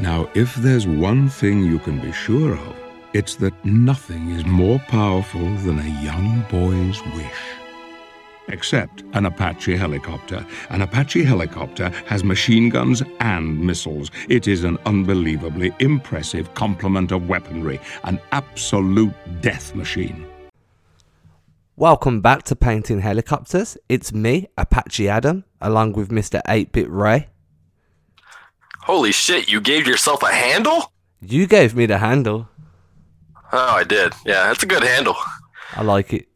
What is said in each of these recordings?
Now, if there's one thing you can be sure of, it's that nothing is more powerful than a young boy's wish. Except an Apache helicopter. An Apache helicopter has machine guns and missiles. It is an unbelievably impressive complement of weaponry, an absolute death machine. Welcome back to Painting Helicopters. It's me, Apache Adam, along with Mr. 8 Bit Ray. Holy shit, you gave yourself a handle? You gave me the handle. Oh, I did. Yeah, that's a good handle. I like it.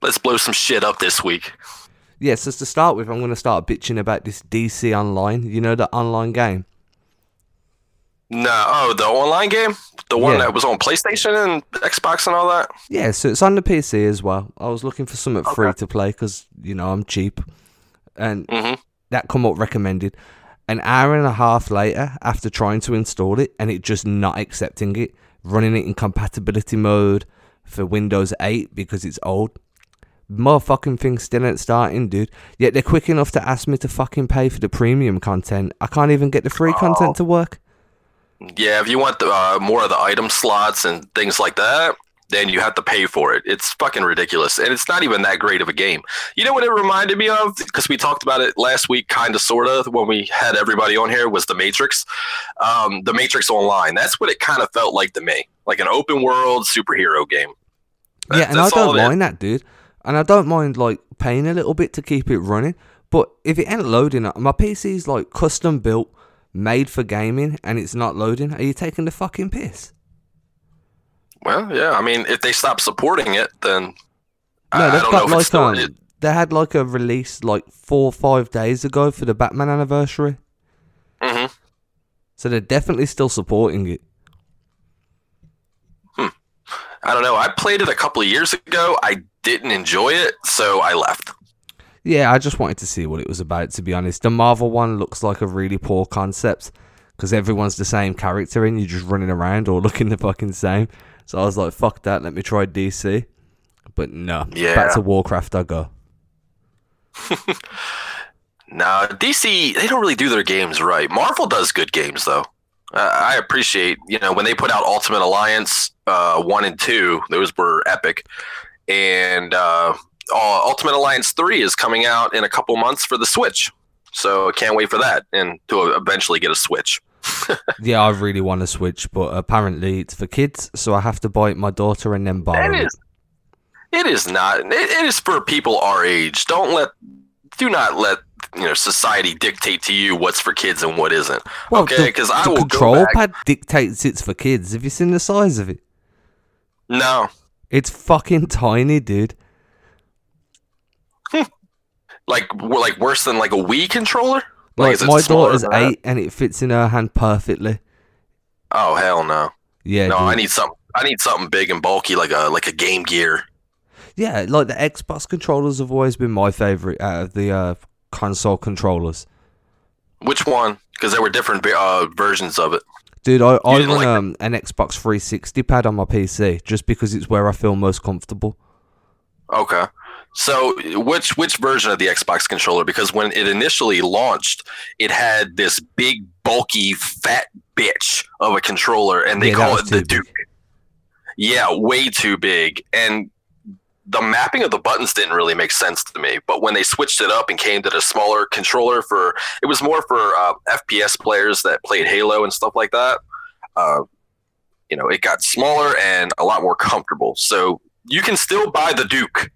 Let's blow some shit up this week. Yeah, so to start with, I'm going to start bitching about this DC Online. You know, the online game? No, oh, the online game? The one Yeah. that was on PlayStation and Xbox and all that? Yeah, so it's on the PC as well. I was looking for something free to play because, you know, I'm cheap. And hmm that come up recommended. An hour and a half later, after trying to install it and it just not accepting it, running it in compatibility mode for Windows 8 because it's old. Motherfucking thing still ain't starting, dude. Yet they're quick enough to ask me to fucking pay for the premium content. I can't even get the free content to work. Yeah, if you want the, uh, more of the item slots and things like that, then you have to pay for it. It's fucking ridiculous. And it's not even that great of a game. You know what it reminded me of? Because we talked about it last week, kind of, sort of, when we had everybody on here, was The Matrix. Um, the Matrix Online. That's what it kind of felt like to me. Like an open world superhero game. yeah, and I don't mind that, dude. And I don't mind like paying a little bit to keep it running. But if it ain't loading, uh, my PC's like custom built, made for gaming, and it's not loading. Are you taking the fucking piss? Well, yeah. I mean, if they stop supporting it, then No, I, they've don't got know if like it's still. it- they had like a release like four or five days ago for the Batman anniversary. Mhm. So they're definitely still supporting it. Hmm. I don't know. I played it a couple of years ago. I didn't enjoy it, so I left. Yeah, I just wanted to see what it was about. To be honest, the Marvel one looks like a really poor concept because everyone's the same character and you're just running around or looking the fucking same. So I was like, "Fuck that! Let me try DC." But no, Yeah. back to Warcraft I go. Nah, DC they don't really do their games right. Marvel does good games though. Uh, I appreciate you know when they put out Ultimate Alliance uh, one and two; those were epic. And uh, uh, Ultimate Alliance three is coming out in a couple months for the Switch, so I can't wait for that and to eventually get a Switch. Yeah, I really want to switch, but apparently it's for kids, so I have to buy it my daughter and then borrow It it. is. It is not. It, it is for people our age. Don't let. Do not let you know society dictate to you what's for kids and what isn't. Well, okay, because I will control pad dictates it's for kids. Have you seen the size of it? No, It's fucking tiny, dude. like like worse than like a Wii controller. Like it my daughter's eight and it fits in her hand perfectly. Oh hell no! Yeah, No, dude. I need something. I need something big and bulky, like a like a Game Gear. yeah, like the Xbox controllers have always been my favorite out of the uh, console controllers. Which one? Because there were different uh, versions of it. Dude, I, I didn't like um, an Xbox 360 pad on my PC just because it's where I feel most comfortable. Okay. So which which version of the Xbox controller? Because when it initially launched, it had this big, bulky, fat bitch of a controller, and they Yeah, call it the big. Duke. Yeah, way too big, and the mapping of the buttons didn't really make sense to me. But when they switched it up and came to the smaller controller for, it was more for uh, FPS players that played Halo and stuff like that. Uh, you know, it got smaller and a lot more comfortable. So you can still buy the Duke.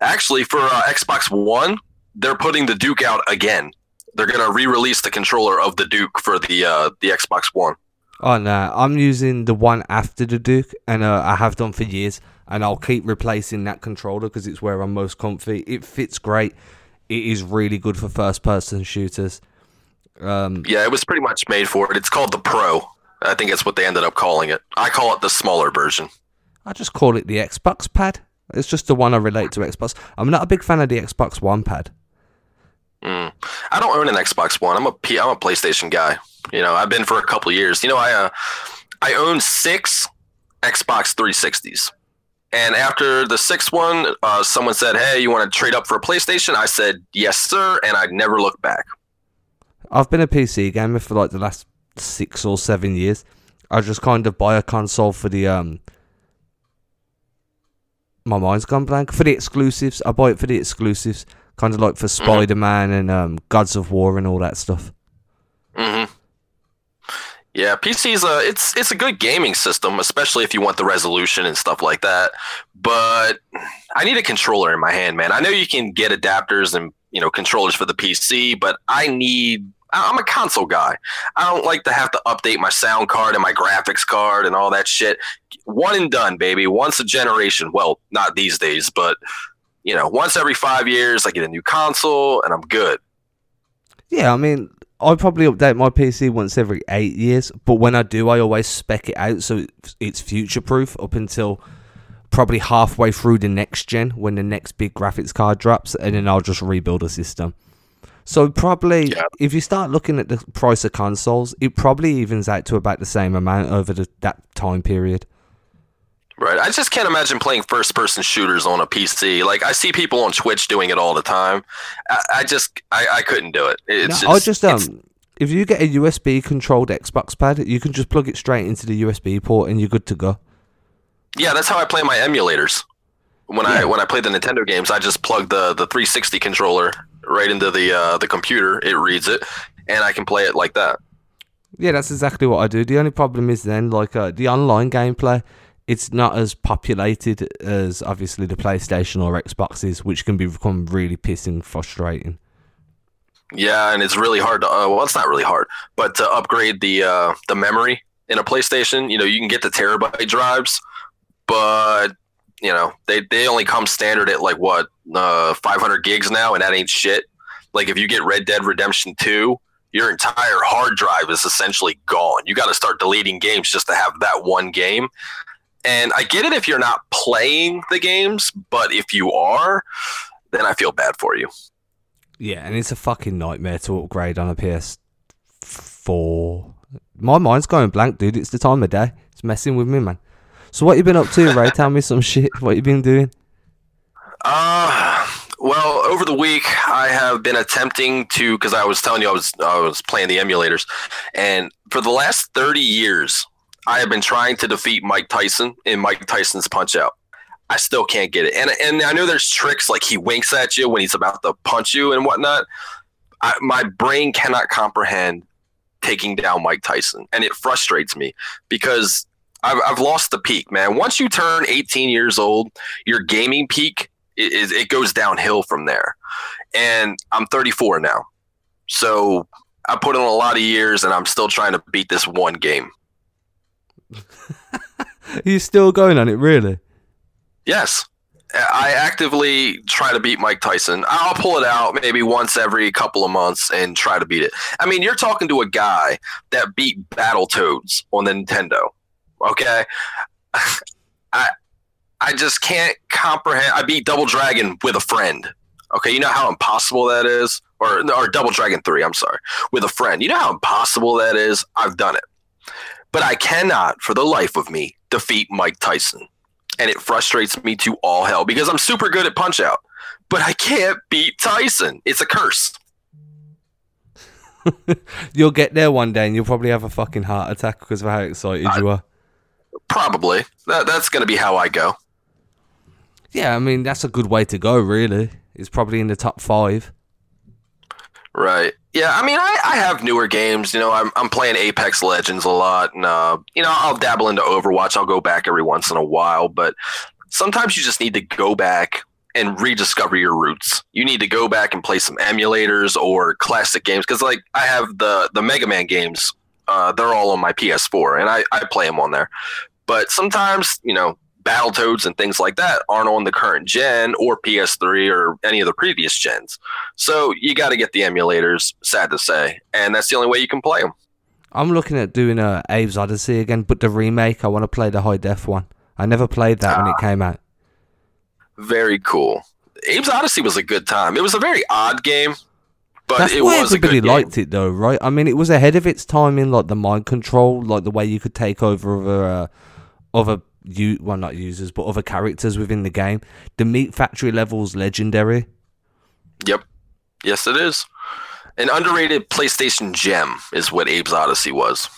Actually, for uh, Xbox One, they're putting the Duke out again. They're gonna re-release the controller of the Duke for the uh, the Xbox One. Oh no, I'm using the one after the Duke, and uh, I have done for years, and I'll keep replacing that controller because it's where I'm most comfy. It fits great. It is really good for first-person shooters. Um, Yeah, it was pretty much made for it. It's called the Pro. I think that's what they ended up calling it. I call it the smaller version. I just call it the Xbox pad. It's just the one I relate to Xbox. I'm not a big fan of the Xbox One pad. Mm. I don't own an Xbox One. I'm a P- I'm a PlayStation guy. You know, I've been for a couple of years. You know, I uh, I own six Xbox 360s, and after the sixth one, uh, someone said, "Hey, you want to trade up for a PlayStation?" I said, "Yes, sir," and I never looked back. I've been a PC gamer for like the last six or seven years. I just kind of buy a console for the um. My mind's gone blank for the exclusives. I buy it for the exclusives, kind of like for Spider Man and um, Gods of War and all that stuff. hmm Yeah, PC's a it's it's a good gaming system, especially if you want the resolution and stuff like that. But I need a controller in my hand, man. I know you can get adapters and you know controllers for the PC, but I need I'm a console guy. I don't like to have to update my sound card and my graphics card and all that shit. One and done, baby. Once a generation. Well, not these days, but you know, once every five years, I get a new console and I'm good. Yeah, I mean, I probably update my PC once every eight years, but when I do, I always spec it out so it's- future proof up until probably halfway through the next gen when the next big graphics card drops, and then I'll just rebuild a system. So probably, Yeah. if you start looking at the price of consoles, it probably evens out to about the same amount over the, that time period. Right. I just can't imagine playing first person shooters on a PC. Like I see people on Twitch doing it all the time. I, I just I, I couldn't do it. It's No, I just um, if you get a USB controlled Xbox pad, you can just plug it straight into the USB port, and you're good to go. yeah, that's how I play my emulators. When Yeah. I when I play the Nintendo games, I just plug the the 360 controller right into the uh, the computer. It reads it, and I can play it like that. Yeah, that's exactly what I do. The only problem is then, like uh, the online gameplay, it's not as populated as obviously the PlayStation or Xboxes, which can become really pissing frustrating. Yeah, and it's really hard to. Uh, well, it's not really hard, but to upgrade the uh, the memory in a PlayStation, you know, you can get the terabyte drives, but you know, they they only come standard at like what uh, 500 gigs now, and that ain't shit. Like if you get Red Dead Redemption 2, your entire hard drive is essentially gone. You got to start deleting games just to have that one game. And I get it if you're not playing the games, but if you are, then I feel bad for you. Yeah, and it's a fucking nightmare to upgrade on a PS4. My mind's going blank, dude. It's the time of day. It's messing with me, man. So what you been up to, Ray? Tell me some shit. What you been doing? Uh, well, over the week I have been attempting to because I was telling you I was I was playing the emulators, and for the last thirty years I have been trying to defeat Mike Tyson in Mike Tyson's Punch Out. I still can't get it, and and I know there's tricks like he winks at you when he's about to punch you and whatnot. I, my brain cannot comprehend taking down Mike Tyson, and it frustrates me because I've, I've lost the peak, man. Once you turn 18 years old, your gaming peak it, it, it goes downhill from there. And I'm 34 now, so I put in a lot of years, and I'm still trying to beat this one game. You still going on it, really? Yes. I actively try to beat Mike Tyson. I'll pull it out maybe once every couple of months and try to beat it. I mean, you're talking to a guy that beat Battletoads on the Nintendo. Okay? I I just can't comprehend. I beat Double Dragon with a friend. Okay, you know how impossible that is? Or or Double Dragon 3, I'm sorry. With a friend. You know how impossible that is? I've done it. But I cannot for the life of me defeat Mike Tyson and it frustrates me to all hell because I'm super good at Punch Out, but I can't beat Tyson. It's a curse. You'll get there one day and you'll probably have a fucking heart attack because of how excited I- you are. Probably. That, that's going to be how I go. Yeah, I mean, that's a good way to go, really. It's probably in the top five. Right. Yeah, I mean, I, I have newer games. You know, I'm, I'm playing Apex Legends a lot, and, uh, you know, I'll dabble into Overwatch. I'll go back every once in a while, but sometimes you just need to go back and rediscover your roots. You need to go back and play some emulators or classic games because, like, I have the the Mega Man games. Uh, they're all on my PS4, and I, I play them on there. But sometimes, you know, Battletoads and things like that aren't on the current gen or PS3 or any of the previous gens. So you got to get the emulators, sad to say, and that's the only way you can play them. I'm looking at doing a Abe's Oddysee again, but the remake, I want to play the high def one. I never played that when it came out. Very cool. Abe's Oddysee was a good time. It was a very odd game, but That's it why was a everybody good game. liked it, though, right? I mean, it was ahead of its time in like the mind control, like the way you could take over other, uh, other you well not users, but other characters within the game. The Meat Factory level's legendary. Yep. Yes, it is. An underrated PlayStation gem is what Abe's Oddysee was.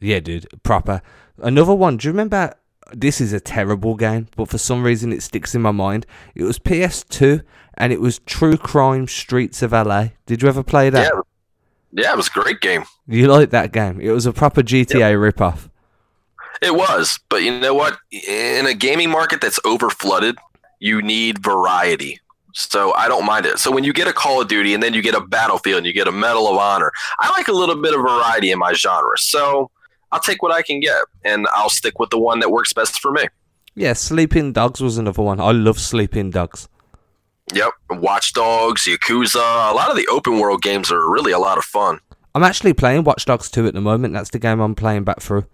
Yeah, dude, proper. Another one. Do you remember? This is a terrible game, but for some reason it sticks in my mind. It was PS2, and it was True Crime Streets of LA. Did you ever play that? Yeah, yeah, it was a great game. You like that game? It was a proper GTA ripoff. It was, but you know what? In a gaming market that's over flooded, you need variety. So I don't mind it. So when you get a Call of Duty and then you get a Battlefield and you get a Medal of Honor, I like a little bit of variety in my genre. So I'll take what I can get and I'll stick with the one that works best for me. Yeah, Sleeping Dogs was another one. I love Sleeping Dogs. Yep, Watch Dogs, Yakuza. A lot of the open world games are really a lot of fun. I'm actually playing Watch Dogs 2 at the moment. That's the game I'm playing back through.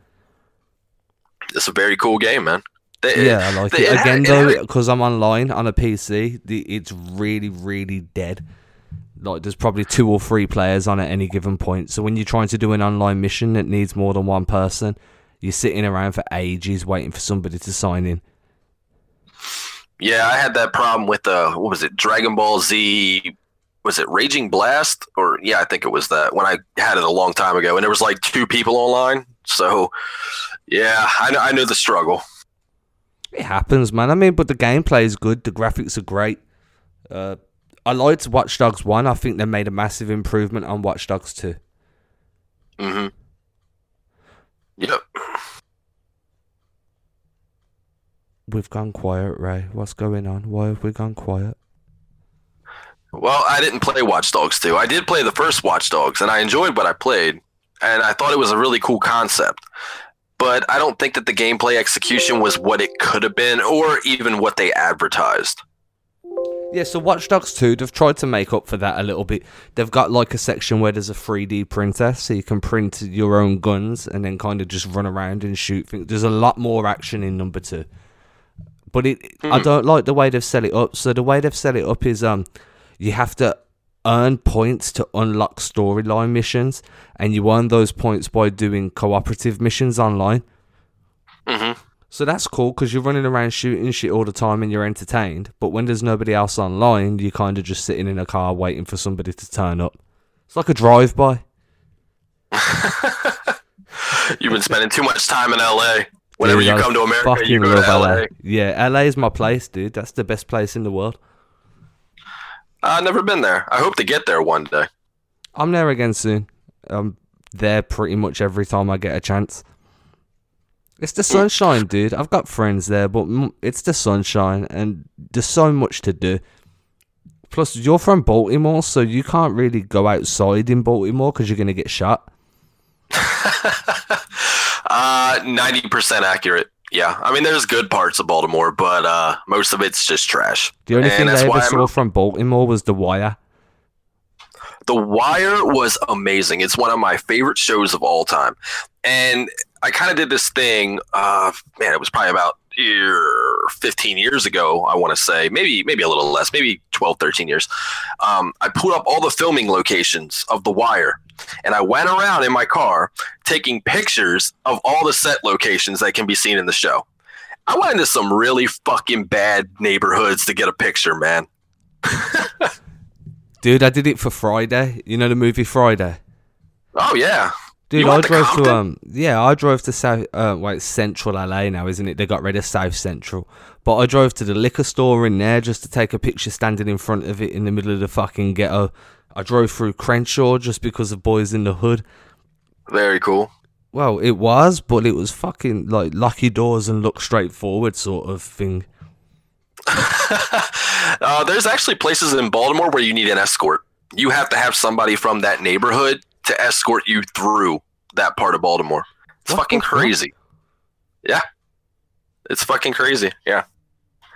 It's a very cool game, man. They, yeah, I like they- it. it- Again, it- though, because I'm online on a PC, the, it's really, really dead. Like, there's probably two or three players on at any given point. So when you're trying to do an online mission that needs more than one person, you're sitting around for ages waiting for somebody to sign in. Yeah, I had that problem with uh what was it? Dragon Ball Z was it Raging Blast or yeah, I think it was that when I had it a long time ago and there was like two people online. So yeah, I know I know the struggle. It happens, man. I mean, but the gameplay is good. The graphics are great. Uh, I liked Watch Dogs 1. I think they made a massive improvement on Watch Dogs 2. Mm-hmm. Yep. We've gone quiet, Ray. What's going on? Why have we gone quiet? Well, I didn't play Watch Dogs 2. I did play the first Watch Dogs and I enjoyed what I played and I thought it was a really cool concept. But I don't think that the gameplay execution was what it could have been or even what they advertised. Yeah, so Watch Dogs 2, they've tried to make up for that a little bit. They've got like a section where there's a 3D printer, so you can print your own guns and then kind of just run around and shoot things. There's a lot more action in number two. But it, I don't like the way they've set it up. So the way they've set it up is um, you have to earn points to unlock storyline missions, and you earn those points by doing cooperative missions online. hmm So that's cool because you're running around shooting shit all the time and you're entertained. But when there's nobody else online, you're kind of just sitting in a car waiting for somebody to turn up. It's like a drive-by. You've been spending too much time in LA. Whenever Dude, you I come to America, you go to love LA. Yeah, LA is my place, dude. That's the best place in the world. I've never been there. I hope to get there one day. I'm there again soon. I'm there pretty much every time I get a chance. It's the sunshine, dude. I've got friends there, but it's the sunshine, and there's so much to do. Plus, you're from Baltimore, so you can't really go outside in Baltimore because you're gonna get shot. Uh, 90% accurate. Yeah. I mean, there's good parts of Baltimore, but uh, most of it's just trash. The only And thing that's I ever why I'm- saw from Baltimore was The Wire. The Wire was amazing. It's one of my favorite shows of all time. And I kind of did this thing, uh, man, it was probably about 15 years ago, I want to say, maybe maybe a little less, maybe 12, 13 years. Um, I pulled up all the filming locations of The Wire and I went around in my car taking pictures of all the set locations that can be seen in the show. I went into some really fucking bad neighborhoods to get a picture, man. Dude, I did it for Friday. You know the movie Friday? Oh, yeah. Dude, I drove to um yeah, I drove to South uh wait, Central LA now, isn't it? They got rid of South Central. But I drove to the liquor store in there just to take a picture standing in front of it in the middle of the fucking ghetto. I drove through Crenshaw just because of Boys in the Hood. Very cool. Well, it was, but it was fucking like lucky doors and look straight forward sort of thing. uh, there's actually places in Baltimore where you need an escort. You have to have somebody from that neighborhood to escort you through that part of Baltimore. It's What fucking the fuck? crazy. Yeah. It's fucking crazy. Yeah.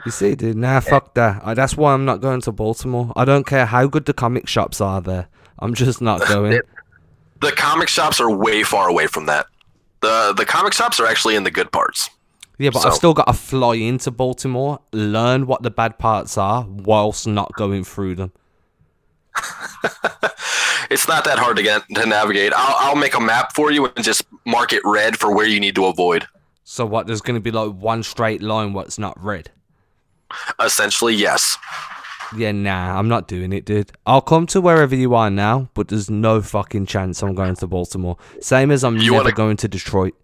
You see, dude, nah, fuck that. I, that's why I'm not going to Baltimore. I don't care how good the comic shops are there. I'm just not going. The comic shops are way far away from that. The the comic shops are actually in the good parts. Yeah, but I've still got to fly into Baltimore, learn what the bad parts are, whilst not going through them. It's not that hard to get to navigate. I'll, I'll make a map for you and just mark it red for where you need to avoid. So what? There's going to be like one straight line what's not red. Essentially, yes. Yeah, nah, I'm not doing it, dude. I'll come to wherever you are now, but there's no fucking chance I'm going to Baltimore. Same as I'm You never wanna- going to Detroit.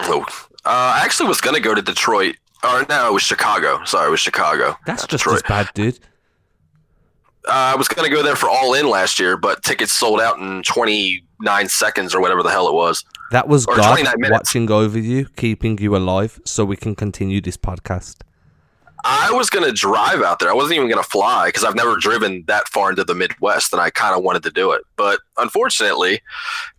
Oh, uh, I actually was gonna go to Detroit. Or no, it was Chicago. Sorry, it was Chicago. That's just Detroit. as bad, dude. Uh, I was gonna go there for All In last year, but tickets sold out in 29 seconds or whatever the hell it was. That was Or God watching over you, keeping you alive, so we can continue this podcast. I was gonna drive out there. I wasn't even gonna fly because I've never driven that far into the Midwest, and I kind of wanted to do it. But unfortunately,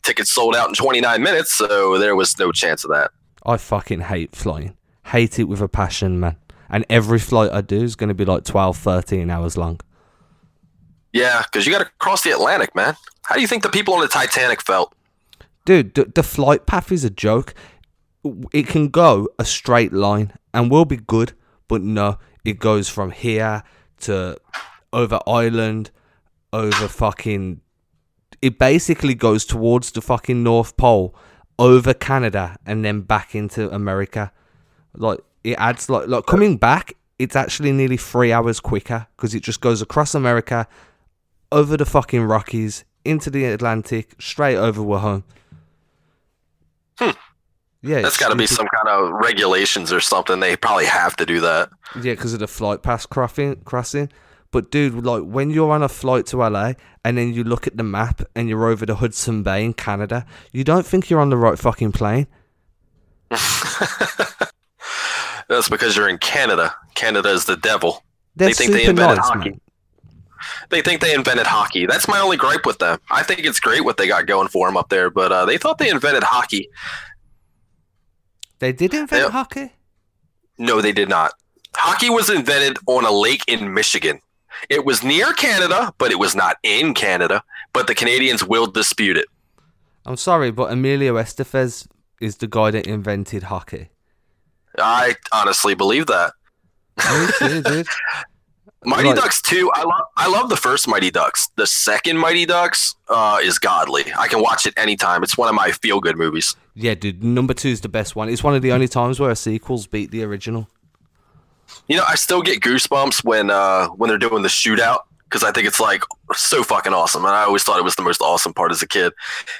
tickets sold out in 29 minutes, so there was no chance of that. I fucking hate flying. Hate it with a passion, man. And every flight I do is going to be like 12, 13 hours long. Yeah, because you got to cross the Atlantic, man. How do you think the people on the Titanic felt? Dude, the, the flight path is a joke. It can go a straight line and will be good, but no, it goes from here to over Ireland, over fucking. It basically goes towards the fucking North Pole, over Canada, and then back into America. Like it adds like like coming back. It's actually nearly three hours quicker because it just goes across America, over the fucking Rockies, into the Atlantic, straight over we're home. Hmm. Yeah, That's got to be some kind of regulations or something. They probably have to do that. Yeah, because of the flight pass crossing. Crossing, but dude, like when you're on a flight to LA and then you look at the map and you're over the Hudson Bay in Canada, you don't think you're on the right fucking plane. That's because you're in Canada. Canada is the devil. They're They think they invented nice, hockey. man. They think they invented hockey. That's my only gripe with them. I think it's great what they got going for them up there, but uh, they thought they invented hockey. They did invent Yeah. hockey. No, they did not. Hockey was invented on a lake in Michigan. It was near Canada, but it was not in Canada. But the Canadians will dispute it. I'm sorry, but Emilio Estevez is the guy that invented hockey. I honestly believe that. Me too, dude. Mighty. Ducks 2, I love I love the first Mighty Ducks. The second Mighty Ducks uh, is godly. I can watch it anytime. It's one of my feel good movies. Yeah, dude. Number two is the best one. It's one of the only times where a sequel's beat the original. You know, I still get goosebumps when uh, when they're doing the shootout because I think it's like so fucking awesome, and I always thought it was the most awesome part as a kid.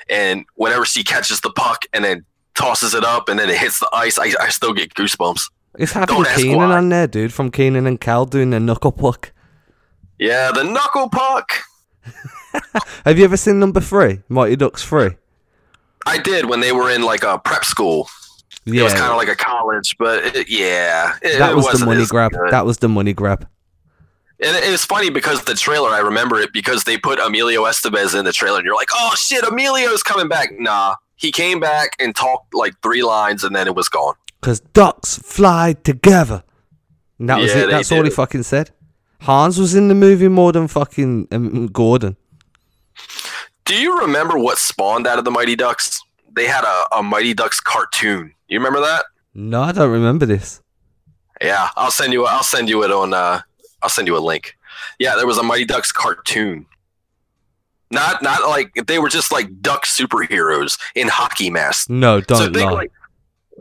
And whenever she catches the puck and then tosses it up and then it hits the ice, I, I still get goosebumps. It's having Kenan on there, dude, from Kenan and Kel doing the knuckle puck. Yeah, the knuckle puck. Have you ever seen number three, Mighty Ducks three? I did when they were in like a prep school. Yeah, It was kind of like a college, but it, yeah, it, that it was the money grab. good. That was the money grab. And it was funny because the trailer, I remember it because they put Emilio Estevez in the trailer, and you're like, oh shit, Emilio's coming back. Nah, he came back and talked like three lines, and then it was gone. Because ducks fly together. And that was Yeah, it. they That's all he fucking said. Hans was in the movie more than fucking um, Gordon. Do you remember what spawned out of the Mighty Ducks? They had a, a Mighty Ducks cartoon. You remember that? No, I don't remember this. Yeah, I'll send you. I'll send you it on. Uh, I'll send you a link. Yeah, there was a Mighty Ducks cartoon. Not not like they were just like duck superheroes in hockey masks. No, don't think lie. like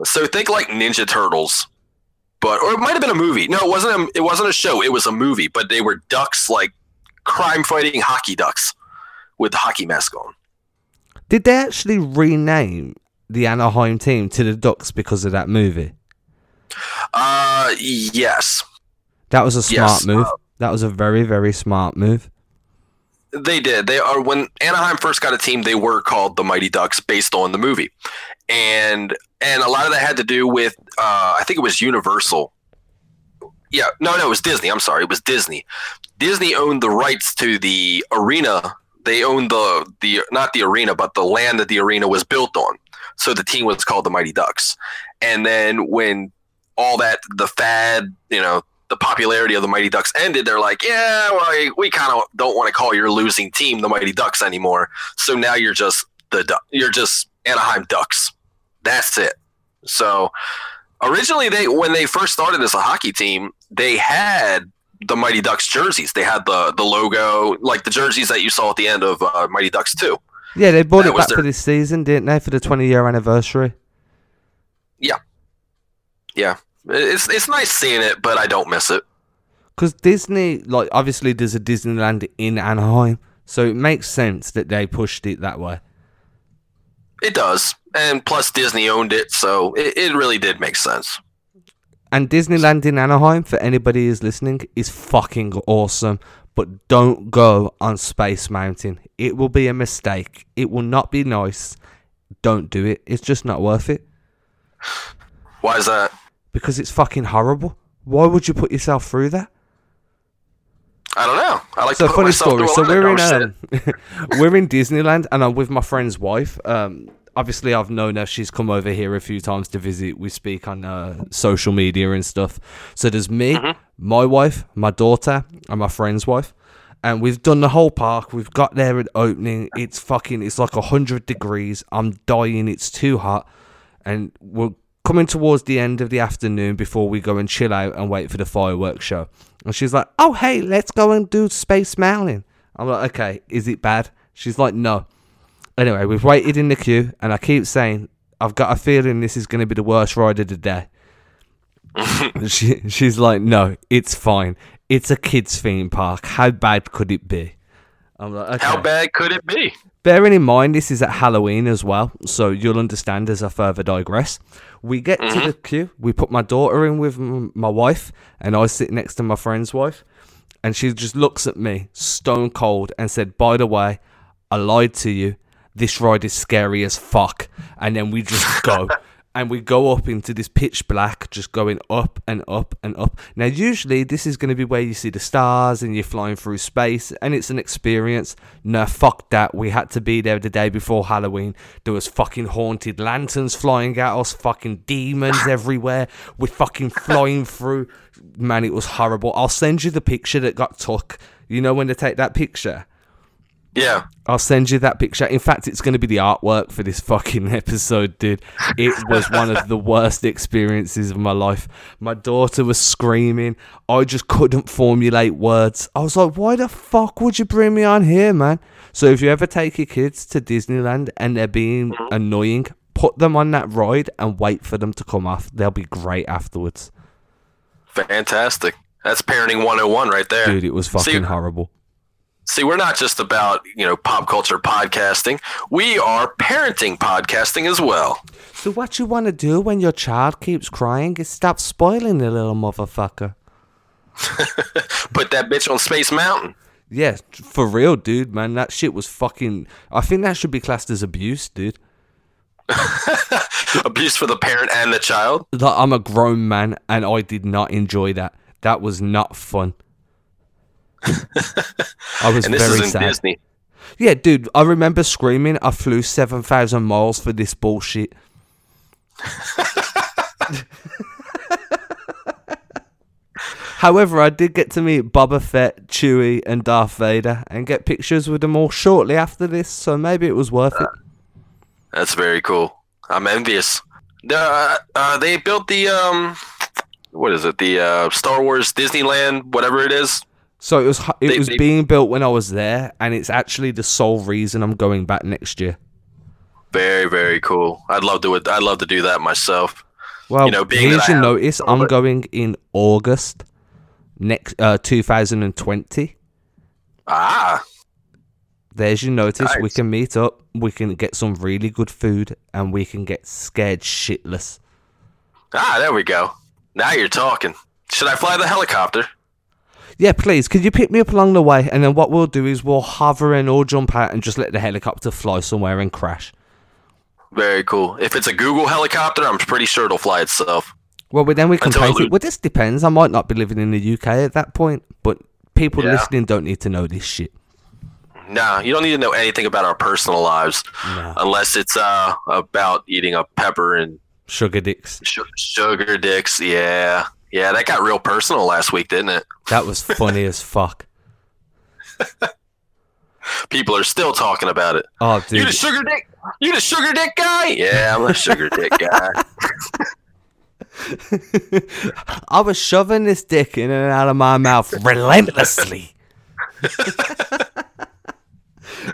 so think like Ninja Turtles, but or it might have been a movie. No, it wasn't. A, it wasn't a show. It was a movie, but they were ducks like crime fighting hockey ducks with the hockey mask on. Did they actually rename the Anaheim team to the Ducks because of that movie? Uh, yes, That was a smart Yes, move. uh, that was a very, very smart move. they did. They are when Anaheim first got a team. They were called the Mighty Ducks based on the movie, and and a lot of that had to do with uh, I think it was Universal. Yeah, no, no, it was Disney. I'm sorry, it was Disney. Disney owned the rights to the arena. They owned the the not the arena, but the land that the arena was built on. So the team was called the Mighty Ducks. And then when all that the fad, you know, the popularity of the Mighty Ducks ended, they're like, yeah, well, we, kind of don't want to call your losing team the Mighty Ducks anymore. So now you're just the you're just Anaheim Ducks. That's it. So originally they when they first started as a hockey team, they had the Mighty Ducks jerseys. They had the the logo, like the jerseys that you saw at the end of uh, Mighty Ducks 2. Yeah, they brought That it back for this season, didn't they? For the 20 year anniversary. Yeah, yeah, it's it's nice seeing it, but I don't miss it. Because Disney, like, obviously there's a Disneyland in Anaheim, so it makes sense that they pushed it that way. It does, and plus Disney owned it, so it, it really did make sense. And Disneyland in Anaheim, for anybody who's listening, is fucking awesome. But don't go on Space Mountain. It will be a mistake. It will not be nice. Don't do it. It's just not worth it. Why is that? Because it's fucking horrible. Why would you put yourself through that? I don't know. I like so funny story. So a lot of we're in um, we're in Disneyland, and I'm with my friend's wife. Um, obviously, I've known her. She's come over here a few times to visit. We speak on uh, social media and stuff. So there's me, Mm-hmm. my wife, my daughter, and my friend's wife. And we've done the whole park. We've got there at opening. It's fucking. It's like hundred degrees. I'm dying. It's too hot, and we're coming towards the end of the afternoon before we go and chill out and wait for the fireworks show. And she's like, "Oh hey, let's go and do Space Mountain." I'm like, "Okay, is it bad?" She's like, "No." Anyway, we've waited in the queue, and I keep saying, "I've got a feeling this is going to be the worst ride of the day." she, she's like, "No, it's fine. It's a kids' theme park. How bad could it be?" I'm like, "Okay." How bad could it be? Bearing in mind this is at Halloween as well, so you'll understand as I further digress. We get to mm-hmm. the queue, we put my daughter in with my wife, and I sit next to my friend's wife, and she just looks at me, stone cold, and said, By the way, I lied to you. This ride is scary as fuck. And then we just go. And we go up into this pitch black, just going up and up and up. Now, usually, this is going to be where you see the stars and you're flying through space, and it's an experience. No, fuck that. We had to be there the day before Halloween. There was fucking haunted lanterns flying at us, fucking demons everywhere. We're fucking flying through. Man, it was horrible. I'll send you the picture that got took. You know when they take that picture? Yeah. I'll send you that picture. In fact, it's going to be the artwork for this fucking episode, dude. It was one of the worst experiences of my life. My daughter was screaming. I just couldn't formulate words. I was like, why the fuck would you bring me on here, man? So if you ever take your kids to Disneyland and they're being mm-hmm. annoying, put them on that ride and wait for them to come off. They'll be great afterwards. Fantastic. That's parenting 101 right there. Dude, it was fucking See- horrible. See, we're not just about, you know, pop culture podcasting. We are parenting podcasting as well. So what you want to do when your child keeps crying is stop spoiling the little motherfucker. Put that bitch on Space Mountain. Yeah, for real, dude, man. That shit was fucking. I think that should be classed as abuse, dude. Abuse for the parent and the child. Like, I'm a grown man and I did not enjoy that. That was not fun. I was And this very is in sad. Disney. Yeah, dude, I remember screaming. I flew 7,000 miles for this bullshit. However, I did get to meet Boba Fett, Chewie, and Darth Vader and get pictures with them all shortly after this, so maybe it was worth it. That's very cool. I'm envious. Uh, uh, they built the um, what is it? The uh, Star Wars Disneyland, whatever it is. So it was it They- was they- being built when I was there, and it's actually the sole reason I'm going back next year. Very, very cool. I'd love to. I'd love to do that myself. Well, You know, being here's your notice. I'm going in August next uh 2020. Ah, There's your notice. We can meet up. We can get some really good food, and we can get scared shitless. ah, there we go. Now you're talking. Should I fly the helicopter? Yeah, please. Could you pick me up along the way? And then what we'll do is we'll hover and or jump out and just let the helicopter fly somewhere and crash. Very cool. If it's a Google helicopter, I'm pretty sure it'll fly itself. Well, but then we can Until it paint it. Well, this depends. I might not be living in the UK at that point, but people Yeah. listening don't need to know this shit. Nah, you don't need to know anything about our personal lives No. unless it's uh about eating a pepper and Sugar dicks. sh- sugar dicks. Yeah, yeah, that got real personal last week, didn't it? That was funny as fuck. People are still talking about it. Oh, dude. You the sugar dick? You the sugar dick guy? Yeah, I'm a sugar dick guy. I was shoving this dick in and out of my mouth relentlessly.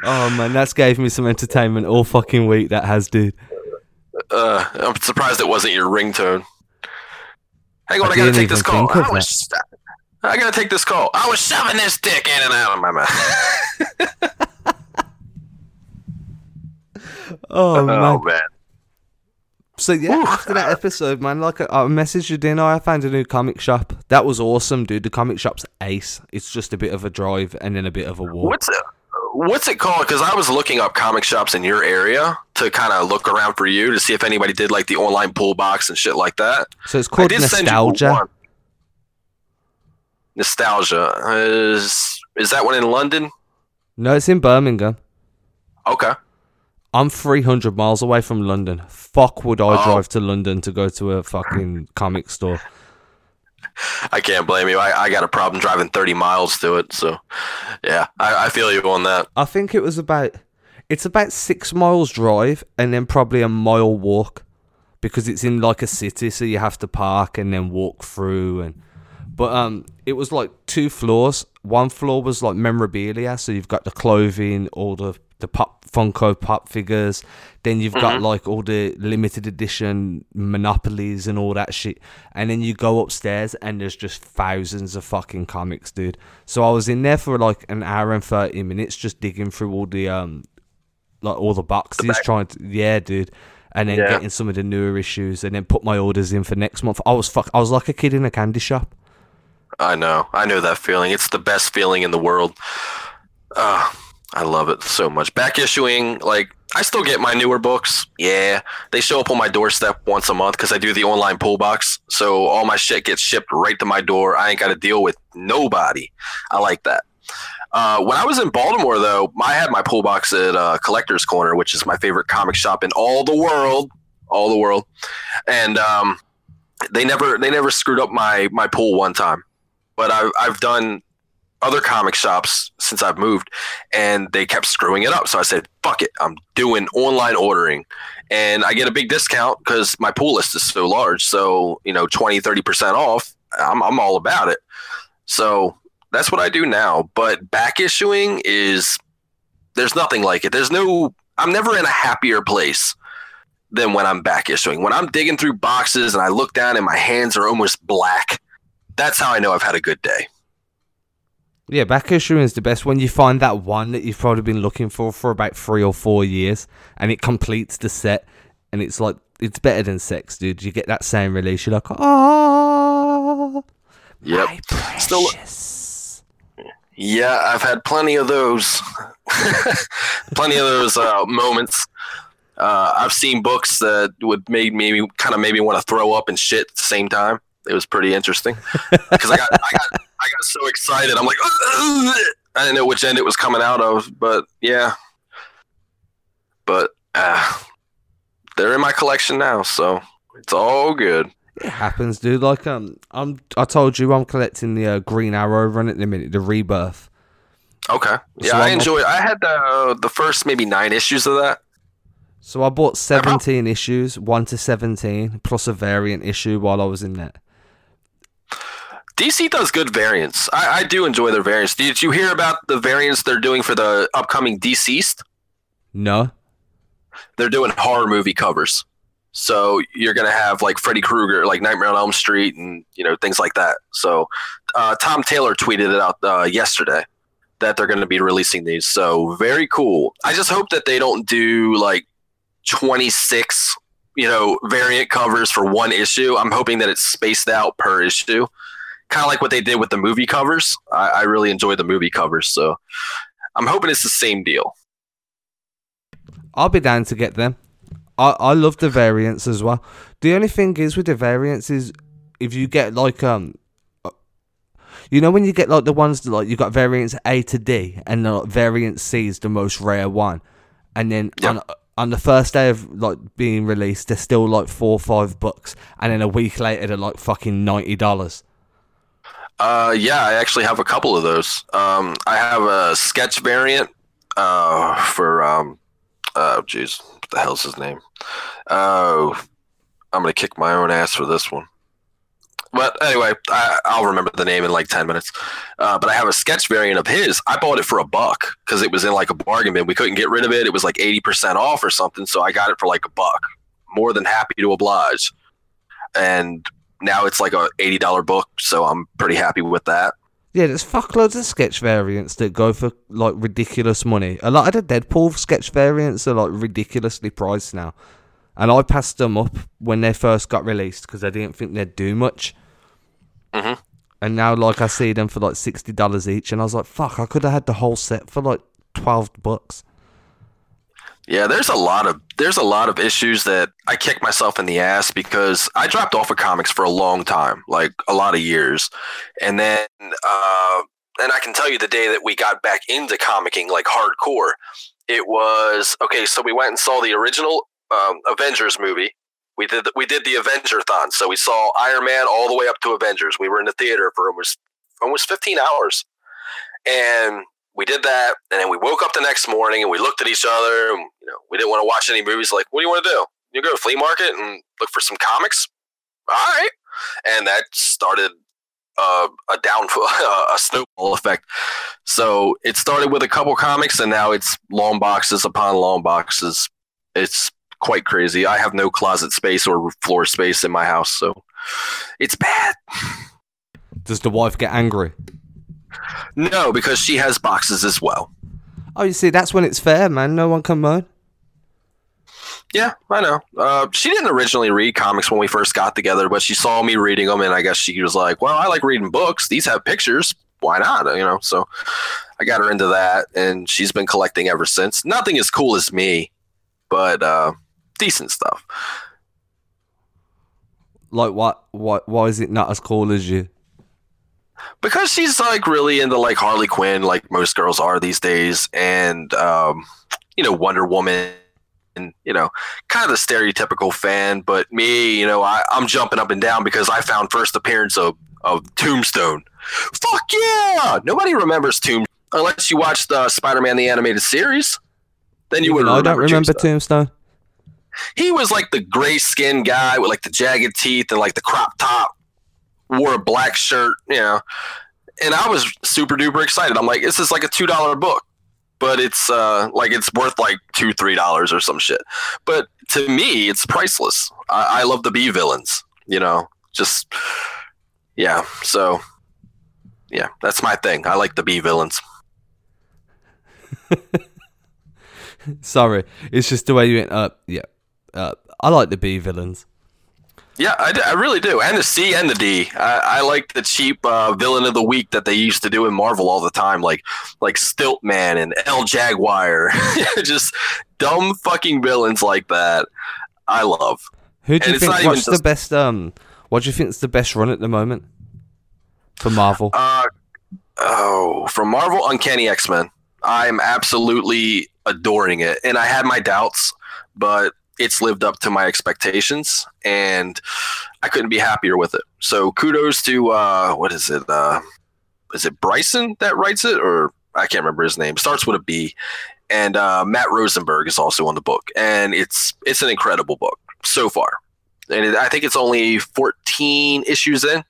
oh man, that's gave me some entertainment all fucking week. That has, dude. Uh, I'm surprised it wasn't your ringtone. Hang on, I I, gotta take this call. I was- I gotta take this call. I was shoving this dick in and out of my mouth. Oh, man. oh man. So yeah, Oof. after that episode, man, like I, I messaged you, didn't I? I found a new comic shop. That was awesome, dude. The comic shop's ace. It's just a bit of a drive and then a bit of a walk. What's it? What's it called? Because I was looking up comic shops in your area to kind of look around for you to see if anybody did like the online pull box and shit like that. So it's called did send you Nostalgia. Nostalgia is is that one in London? No, it's in Birmingham. Okay. I'm 300 miles away from London. Fuck would I Oh. drive to London to go to a fucking comic store? I can't blame you. I, I got a problem driving 30 miles to it. So, yeah, I, I feel you on that. I think it was about it's about six miles drive and then probably a mile walk because it's in like a city, so you have to park and then walk through and. But um, it was like two floors. One floor was like memorabilia, so you've got the clothing, all the the pop Funko Pop figures. Then you've got like all the limited edition monopolies and all that shit. And then you go upstairs and there's just thousands of fucking comics, dude. So I was in there for like an hour and thirty minutes just digging through all the um like all the boxes back- trying to yeah, dude. And then Yeah. getting some of the newer issues and then put my orders in for next month. I was fuck I was like a kid in a candy shop. I know. I know that feeling. It's the best feeling in the world. Uh, I love it so much. Back issuing, like, I still get my newer books. Yeah. They show up on my doorstep once a month because I do the online pull box. So all my shit gets shipped right to my door. I ain't got to deal with nobody. I like that. Uh, when I was in Baltimore, though, I had my pull box at uh, Collector's Corner, which is my favorite comic shop in all the world. All the world. And um, they never they never screwed up my my pull one time but I've, I've done other comic shops since I've moved and they kept screwing it up. So I said, fuck it, I'm doing online ordering and I get a big discount because my pool list is so large. So, you know, 20, 30% off. I'm, I'm all about it. So that's what I do now. But back issuing is, there's nothing like it. There's no, I'm never in a happier place than when I'm back issuing. When I'm digging through boxes and I look down and my hands are almost black that's how I know I've had a good day. Yeah, back issue is the best when you find that one that you've probably been looking for for about three or four years, and it completes the set, and it's like it's better than sex, dude. You get that same release, you're like, oh, Yep. Still- precious. Yeah, I've had plenty of those, plenty of those uh, moments. Uh, I've seen books that would make me kind of maybe want to throw up and shit at the same time. It was pretty interesting because I got, I got, I got so excited. I'm like, I didn't know which end it was coming out of, but yeah. But uh, they're in my collection now, so it's all good. It happens, dude. Like um, I'm I told you I'm collecting the uh, Green Arrow run at the minute, the Rebirth. Okay. Yeah, So I I'm- enjoy. I had the the first maybe nine issues of that. So I bought 17 issues, 1 to 17, plus a variant issue while I was in there. DC does good variants. I, I do enjoy their variants. Did you hear about the variants they're doing for the upcoming DCeased? No? They're doing horror movie covers. So you're gonna have like Freddy Krueger, like Nightmare on Elm Street, and you know things like that. So uh, Tom Taylor tweeted it out uh, yesterday that they're going to be releasing these. So very cool. I just hope that they don't do like 26, you know, variant covers for one issue. I'm hoping that it's spaced out per issue, kind of like what they did with the movie covers. I, I really enjoy the movie covers, so I'm hoping it's the same deal. I'll be down to get them. I, I love the variants as well. The only thing is with the variants is if you get like um uh, you know when you get like the ones that like you got variants A to D and uh, variant C is the most rare one and then Yep. on on the first day of like being released they're still like four or five bucks and then a week later they're like fucking ninety dollars. Uh, yeah, I actually have a couple of those. Um, I have a sketch variant uh, for um, oh jeez, what the hell's his name? Oh, I'm gonna kick my own ass for this one. But anyway, I, I'll remember the name in like ten minutes. Uh, but I have a sketch variant of his. I bought it for a buck because it was in like a bargain bin. We couldn't get rid of it. It was like eighty percent off or something. So I got it for like a buck. More than happy to oblige. And now it's like a eighty dollar book, so I'm pretty happy with that. Yeah, there's fuckloads of sketch variants that go for like ridiculous money. A lot of the Deadpool sketch variants are like ridiculously priced now, and I passed them up when they first got released because I didn't think they'd do much. Mhm. And now, like, I see them for like sixty dollars each, and I was like, "Fuck! I could have had the whole set for like twelve bucks." Yeah, there's a lot of there's a lot of issues that I kick myself in the ass because I dropped off of comics for a long time, like a lot of years, and then uh, and I can tell you the day that we got back into comicking like hardcore, it was okay. So we went and saw the original um, Avengers movie. We did we did the Avenger thon, so we saw Iron Man all the way up to Avengers. We were in the theater for almost almost 15 hours, and we did that, and then we woke up the next morning and we looked at each other, and you know, we didn't want to watch any movies. Like, what do you want to do? You go to flea market and look for some comics. All right, and that started uh, a down a snowball effect. So it started with a couple comics, and now it's long boxes upon long boxes. It's quite crazy. I have no closet space or floor space in my house, so it's bad. Does the wife get angry? No, because she has boxes as well. Oh, you see, that's when it's fair, man. No one can moan. Yeah, I know. Uh, she didn't originally read comics when we first got together, but she saw me reading them, and I guess she was like, "Well, I like reading books. These have pictures. Why not?" You know. So I got her into that, and she's been collecting ever since. Nothing as cool as me, but uh, decent stuff. Like, what? Why? Why is it not as cool as you? Because she's like really into like Harley Quinn, like most girls are these days, and um, you know Wonder Woman, and you know kind of the stereotypical fan. But me, you know, I, I'm jumping up and down because I found first appearance of of Tombstone. Fuck yeah! Nobody remembers Tombstone unless you watched uh, Spider-Man the animated series. Then you would I don't remember Tombstone. Tombstone. He was like the gray skinned guy with like the jagged teeth and like the crop top, wore a black shirt, you know. And I was super duper excited. I'm like, this is like a two dollar book, but it's uh like it's worth like two three dollars or some shit. But to me, it's priceless. I, I love the B villains, you know. Just yeah. So yeah, that's my thing. I like the B villains. Sorry, it's just the way you went up. Yeah, uh, I like the B villains. Yeah, I really do. And the C and the D. I, I like the cheap uh, villain of the week that they used to do in Marvel all the time, like like Stiltman and El Jaguar. Just dumb fucking villains like that. I love. Who do you not think? What's the just- best? Um, what do you think is the best run at the moment for Marvel? Uh, oh, from Marvel Uncanny X Men. I'm absolutely adoring it, and I had my doubts, but it's lived up to my expectations, and I couldn't be happier with it. So kudos to uh, what is it? Uh, is it Brisson that writes it, or I can't remember his name. Starts with a B, and uh, Matt Rosenberg is also on the book, and it's it's an incredible book so far, and it, I think it's only 14 issues in,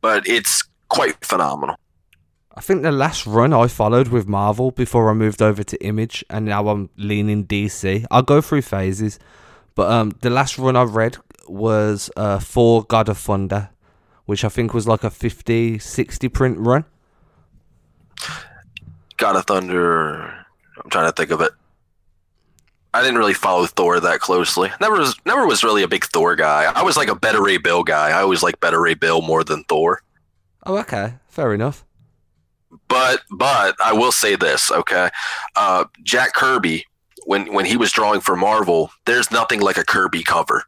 but it's quite phenomenal. I think the last run I followed with Marvel before I moved over to Image, and now I'm leaning DC. I'll go through phases, but um, the last run I read was uh, for God of Thunder, which I think was like a 50, 60 print run. God of Thunder. I'm trying to think of it. I didn't really follow Thor that closely. Never was never was really a big Thor guy. I was like a Beta Ray Bill guy. I always like Beta Ray Bill more than Thor. Oh, okay, fair enough. But but I will say this, okay? Uh, Jack Kirby, when when he was drawing for Marvel, there's nothing like a Kirby cover.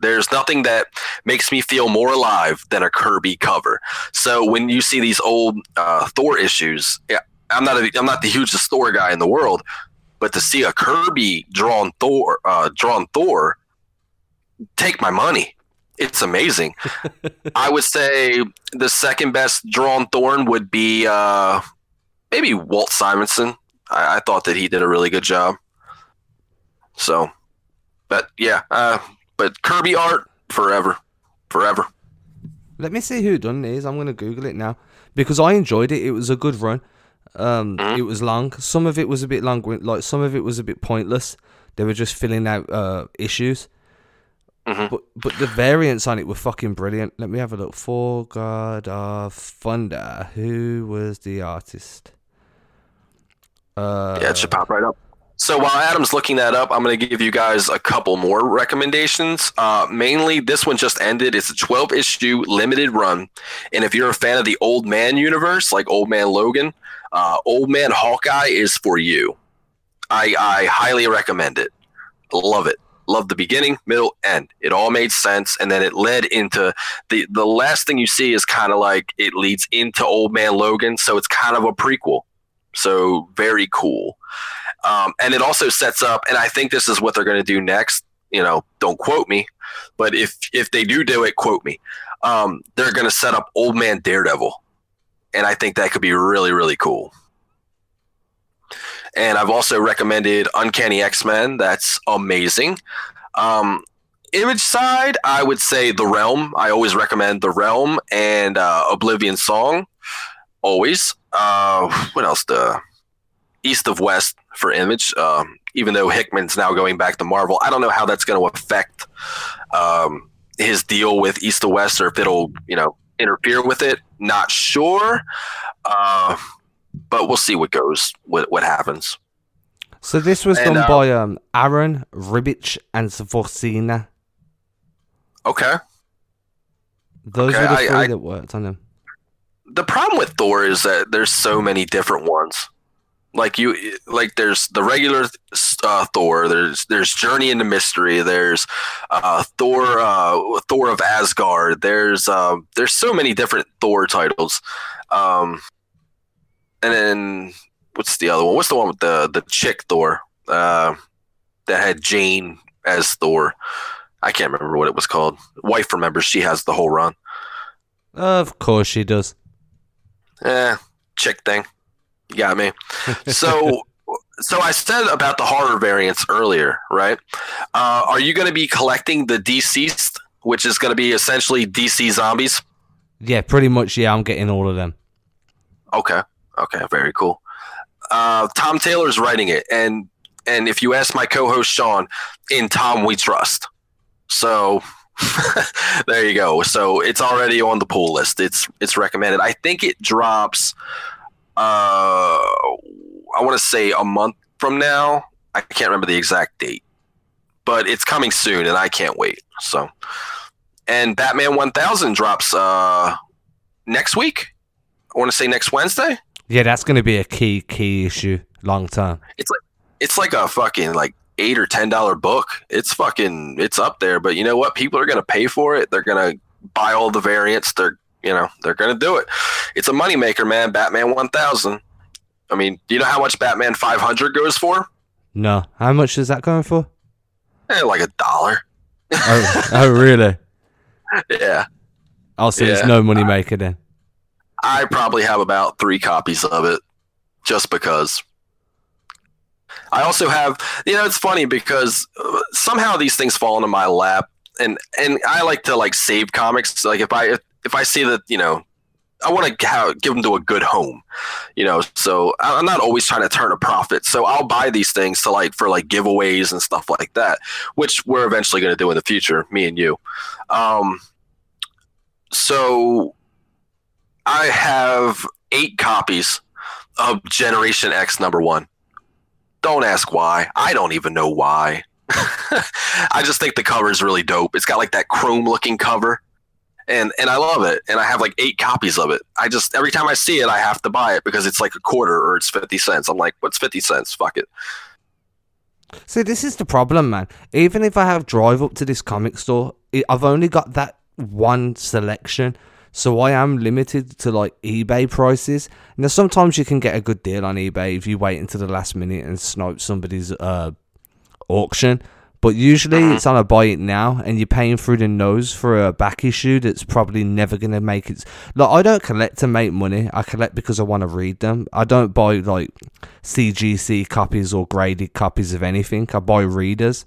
There's nothing that makes me feel more alive than a Kirby cover. So when you see these old uh, Thor issues, yeah, I'm not a, I'm not the hugest Thor guy in the world, but to see a Kirby drawn Thor, uh, drawn Thor, take my money. It's amazing. I would say the second best drawn Thorn would be uh, maybe Walt Simonson. I, I thought that he did a really good job. So, but yeah, uh, but Kirby art forever, forever. Let me see who done these. I'm gonna Google it now because I enjoyed it. It was a good run. Um, Mhm. it was long. Some of it was a bit long. Like some of it was a bit pointless. They were just filling out uh, issues. Mhm. But but the variants on it were fucking brilliant. Let me have a look. For God of Thunder. Who was the artist? Uh, Yeah, it should pop right up. So while Adam's looking that up, I'm going to give you guys a couple more recommendations. Uh, mainly, this one just ended. It's a 12 issue limited run. And if you're a fan of the Old Man universe, like Old Man Logan, uh, Old Man Hawkeye is for you. I, I highly recommend it. Love it. Love the beginning, middle, end. It all made sense. And then it led into the, the last thing you see is kind of like it leads into Old Man Logan. So it's kind of a prequel. So very cool. Um, and it also sets up, and I think this is what they're going to do next. You know, don't quote me, but if if they do do it, quote me. Um, they're going to set up Old Man Daredevil, and I think that could be really really cool. And I've also recommended Uncanny X Men. That's amazing. Um, image side, I would say The Realm. I always recommend The Realm and uh, Oblivion Song. Always. Uh, what else? The East of West for Image. Um, even though Hickman's now going back to Marvel, I don't know how that's going to affect um, his deal with East of West, or if it'll you know interfere with it. Not sure. Uh, but we'll see what goes, what what happens. So this was And, done uh, by um Aaron Ribić and Svorcina. Okay. Those okay, were the three I- that worked on them. the problem with Thor is that there's so many different ones. Like you, like there's the regular uh, Thor. There's there's Journey into Mystery. There's uh, Thor, uh, Thor of Asgard. There's um, there's so many different Thor titles. Um, and then what's the other one? What's the one with the the chick Thor uh, that had Jane as Thor? I can't remember what it was called. Wife remembers. She has the whole run. Of course she does. Eh, chick thing. You got me. So, so I said about the horror variants earlier, right? Uh, are you going to be collecting the DCeased, which is going to be essentially DC zombies? Yeah, pretty much. Yeah, I'm getting all of them. Okay. Okay. Very cool. Uh, Tom Taylor's writing it, and and if you ask my co-host Sean, in Tom we trust. So there you go. So it's already on the pull list. It's it's recommended. I think it drops. Uh, I want to say a month from now. I can't remember the exact date, but it's coming soon, and I can't wait. So, and Batman One Thousand drops uh next week. I want to say next Wednesday. Yeah, that's going to be a key key issue long term. it's like it's like a fucking like eight or ten dollar book. It's fucking it's up there. But you know what? People are gonna pay for it. They're gonna buy all the variants. They're you know they're gonna do it. It's a moneymaker, man. Batman one thousand. I mean, do you know how much Batman five hundred goes for? No, how much is that going for? Eh, like a dollar. Oh, oh really? Yeah, Oh, so it's Yeah. no money maker then. I probably have about three copies of it, just because. I also have, you know, it's funny because uh, somehow these things fall into my lap, and and I like to like save comics. Like if I if I see that, you know, I want to give them to a good home, you know. So I'm not always trying to turn a profit. So I'll buy these things to like for like giveaways and stuff like that, which we're eventually going to do in the future, me and you. Um, so I have eight copies of Generation X number one. Don't ask why. I don't even know why. I just think the cover is really dope. It's got like that chrome looking cover. And and I love it. And I have like eight copies of it. I just every time I see it I have to buy it because it's like a quarter or it's fifty cents. I'm like, what's fifty cents? Fuck it. See, this is the problem, man. Even if I have drive up to this comic store, I've only got that one selection, so I am limited to like eBay prices. Now, sometimes you can get a good deal on eBay if you wait until the last minute and snipe somebody's uh, auction. But usually it's on a buy it now, and you're paying through the nose for a back issue that's probably never gonna make it. Like I don't collect to make money. I collect because I want to read them. I don't buy like CGC copies or graded copies of anything. I buy readers.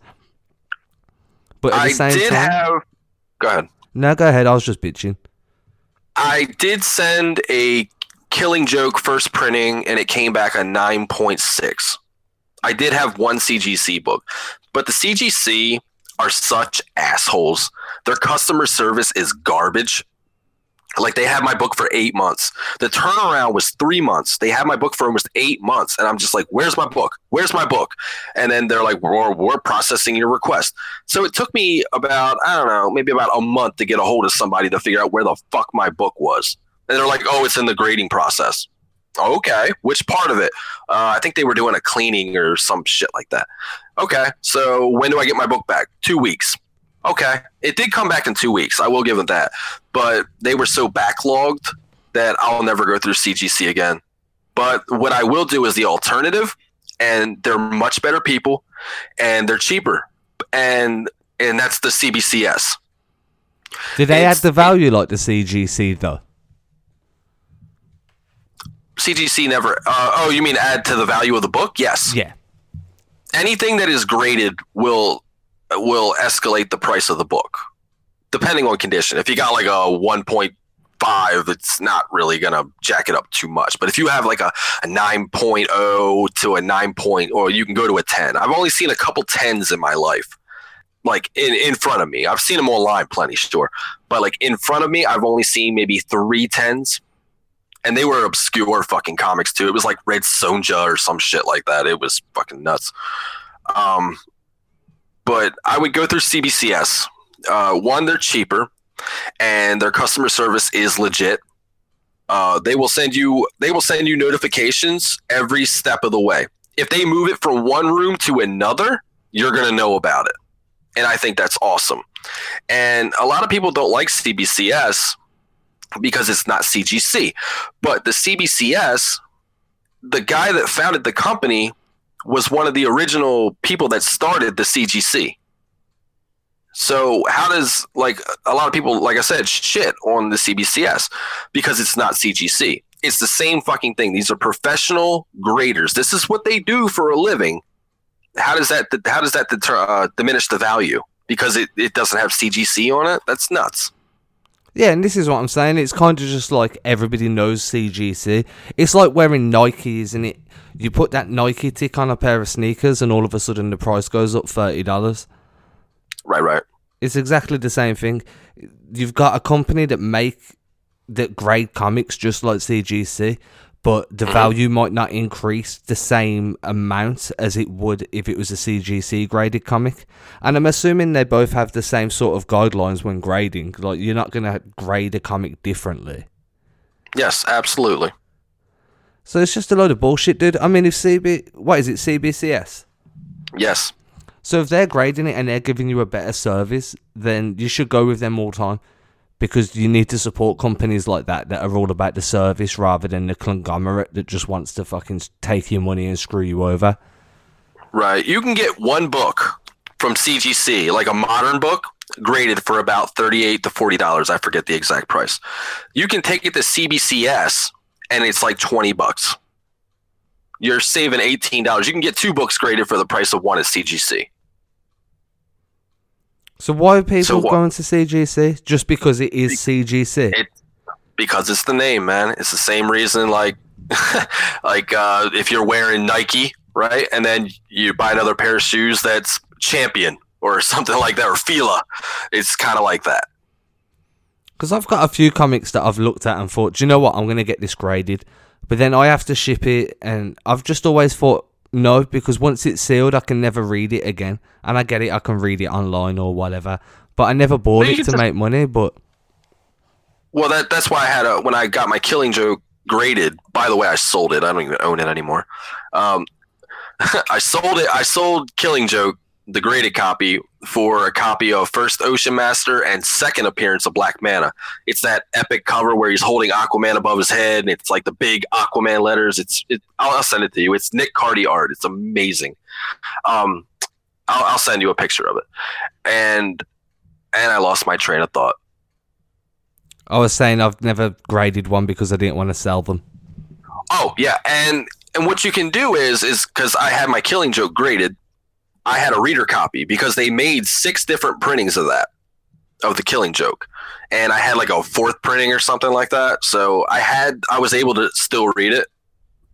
But at the I same did time, have go ahead. no, go ahead. I was just bitching. I did send a Killing Joke first printing, and it came back a 9.6. I did have one CGC book, but the CGC are such assholes. Their customer service is garbage. Like they had my book for eight months. The turnaround was three months. They had my book for almost eight months, and I'm just like, "Where's my book? Where's my book?" And then they're like, "We're, we're processing your request." So it took me about I don't know, maybe about a month to get a hold of somebody to figure out where the fuck my book was. And they're like, "Oh, it's in the grading process." Okay, which part of it? Uh, I think they were doing a cleaning or some shit like that. Okay, so when do I get my book back? Two weeks. Okay, it did come back in two weeks. I will give them that, but they were so backlogged that I'll never go through CGC again. But what I will do is the alternative, and they're much better people, and they're cheaper, and and that's the CBCS. Did they It's- add the value like the CGC though? CGC never. Uh, oh, you mean add to the value of the book? Yes. Yeah. anything that is graded will will escalate the price of the book depending on condition if you got like a 1.5 it's not really gonna jack it up too much but if you have like a, a 9.0 to a 9 point or you can go to a 10 i've only seen a couple 10s in my life like in, in front of me i've seen them online plenty sure but like in front of me i've only seen maybe three 10s and they were obscure fucking comics too. It was like Red Sonja or some shit like that. It was fucking nuts. Um, but I would go through CBCS. Uh, one, they're cheaper, and their customer service is legit. Uh, they will send you they will send you notifications every step of the way. If they move it from one room to another, you're gonna know about it, and I think that's awesome. And a lot of people don't like CBCS because it's not CGC. But the CBCS, the guy that founded the company was one of the original people that started the CGC. So how does like a lot of people, like I said, shit on the CBCS because it's not CGC. It's the same fucking thing. These are professional graders. This is what they do for a living. How does that how does that deter, uh, diminish the value because it, it doesn't have CGC on it? That's nuts. Yeah, and this is what I'm saying. It's kind of just like everybody knows CGC. It's like wearing Nike, isn't it? You put that Nike tick on a pair of sneakers, and all of a sudden the price goes up thirty dollars. Right, right. It's exactly the same thing. You've got a company that make that grade comics just like CGC, but the value might not increase the same amount as it would if it was a CGC graded comic. And I'm assuming they both have the same sort of guidelines when grading. Like you're not gonna grade a comic differently. Yes, absolutely. So it's just a load of bullshit, dude. I mean, if CB, what is it, CBCS? Yes. So if they're grading it and they're giving you a better service, then you should go with them all the time because you need to support companies like that that are all about the service rather than the conglomerate that just wants to fucking take your money and screw you over. Right. You can get one book from CGC, like a modern book, graded for about thirty-eight to forty dollars. I forget the exact price. You can take it to CBCS, and it's like twenty bucks. You're saving eighteen dollars. You can get two books graded for the price of one at CGC. So why are people So what- going to CGC? Just because it is CGC? It- because it's the name, man. It's the same reason, like, like uh, if you're wearing Nike, right, and then you buy another pair of shoes that's Champion or something like that, or Fila. It's kind of like that. Because I've got a few comics that I've looked at and thought, do you know what? I'm going to get this graded. But then I have to ship it, and I've just always thought, no, because once it's sealed, I can never read it again. And I get it, I can read it online or whatever. But I never bought it to just- make money. But Well, that that's why I had a when I got my Killing Joke graded. By the way, I sold it. I don't even own it anymore. Um, I sold it. I sold Killing Joke, the graded copy, for a copy of First Ocean Master and second appearance of Black Manta. It's that epic cover where he's holding Aquaman above his head, and it's like the big Aquaman letters. It's it, I'll, I'll send it to you. It's Nick Cardy art. It's amazing. Um, I'll, I'll send you a picture of it. And and I lost my train of thought. I was saying I've never graded one because I didn't want to sell them. Oh yeah, and and what you can do is is because I had my Killing Joke graded, I had a reader copy because they made six different printings of that of the Killing Joke, and I had like a fourth printing or something like that. So I had I was able to still read it,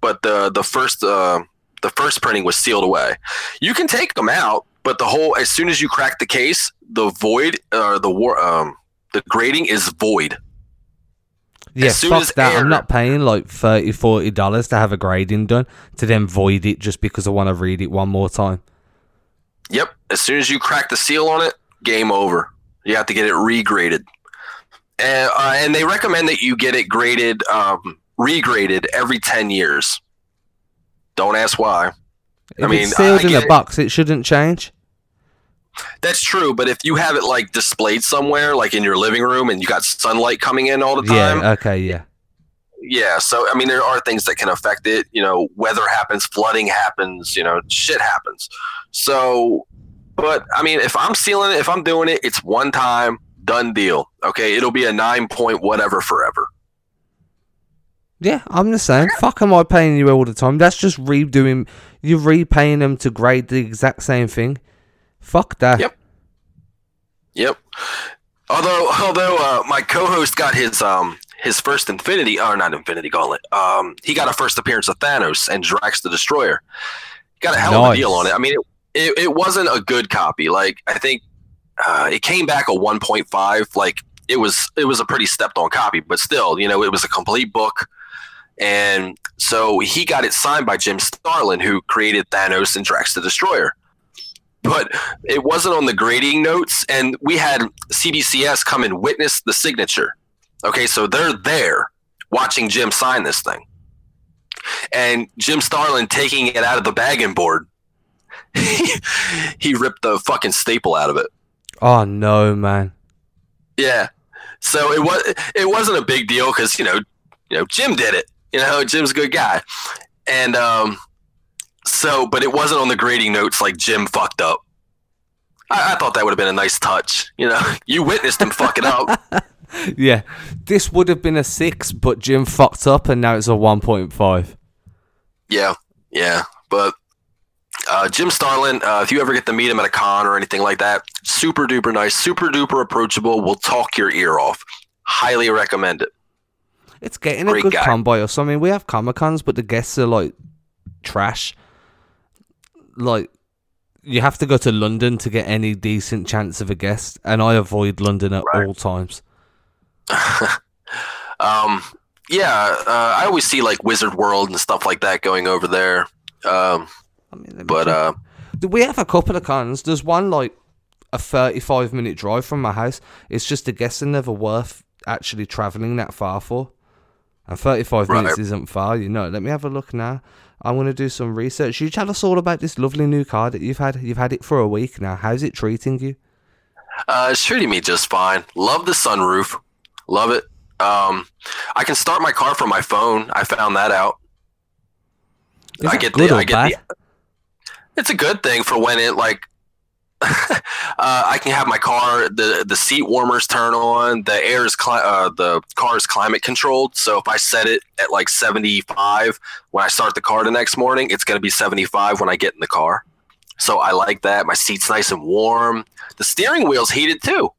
but the the first uh, the first printing was sealed away. You can take them out, But the whole as soon as you crack the case, the void or the war um the grading is void. Yeah, As soon fuck as that. air- I'm not paying like 30 40 dollars to have a grading done to then void it just because I want to read it one more time. Yep. As soon as you crack the seal on it, game over. You have to get it regraded. And, uh, and they recommend that you get it graded, um, regraded every 10 years. Don't ask why. If mean, it's sealed I in a it. box, it shouldn't change. That's true, but if you have it like displayed somewhere, like in your living room, and you got sunlight coming in all the time, Yeah, okay, yeah. Yeah. So I mean, there are things that can affect it. You know, weather happens, flooding happens. You know, shit happens. So, but I mean, if I'm sealing it, if I'm doing it, it's one time, done deal. Okay, it'll be a nine point whatever forever. Yeah, I'm the same. Fuck am I paying you all the time? That's just redoing you're repaying them to grade the exact same thing. Fuck that. Yep. Yep. Although, although uh, my co-host got his um his first Infinity, or not Infinity Gauntlet. Um, he got a first appearance of Thanos and Drax the Destroyer. Got a hell of a deal on it. I mean, it, it, it wasn't a good copy. Like I think uh, it came back a 1.5. Like it was it was a pretty stepped on copy, but still, you know, it was a complete book. And so he got it signed by Jim Starlin, who created Thanos and Drax the Destroyer. But it wasn't on the grading notes, and we had CBCS come and witness the signature. Okay, so they're there watching Jim sign this thing. And Jim Starlin taking it out of the bagging board. he ripped the fucking staple out of it. Oh no, man. Yeah. So it was it wasn't a big deal because you know you know Jim did it. You know Jim's a good guy, and um, so but it wasn't on the grading notes like Jim fucked up. I, I thought that would have been a nice touch. You know, you witnessed him fuck it up. Yeah. This would have been a six, but Jim fucked up and now it's a one point five. Yeah, yeah. But uh, Jim Starlin, uh, if you ever get to meet him at a con or anything like that, super duper nice, super duper approachable. Will talk your ear off. Highly recommend it. It's getting a good guy. con by us. I mean, we have Comic Cons, but the guests are like trash. Like, you have to go to London to get any decent chance of a guest, and I avoid London at Right. all times. Um, yeah, uh, I always see like Wizard World and stuff like that going over there. Um, I mean, but uh, we have a couple of cons. There's one like a 35 minute drive from my house. It's just a guess are never worth actually traveling that far for. And 35 Right. minutes isn't far, you know. Let me have a look now. I'm going to do some research. You tell us all about this lovely new car that you've had. You've had it for a week now. How's it treating you? uh, it's treating me just fine. Love the sunroof. Love it. Um, I can start my car from my phone. I found that out. Is I get good the- I get bad? the- It's a good thing for when it like. uh, I can have my car the the seat warmers turn on. The air is cli- uh, the car is climate controlled. So if I set it at like seventy five when I start the car the next morning, it's going to be seventy five when I get in the car. So I like that. My seat's nice and warm. The steering wheel's heated too.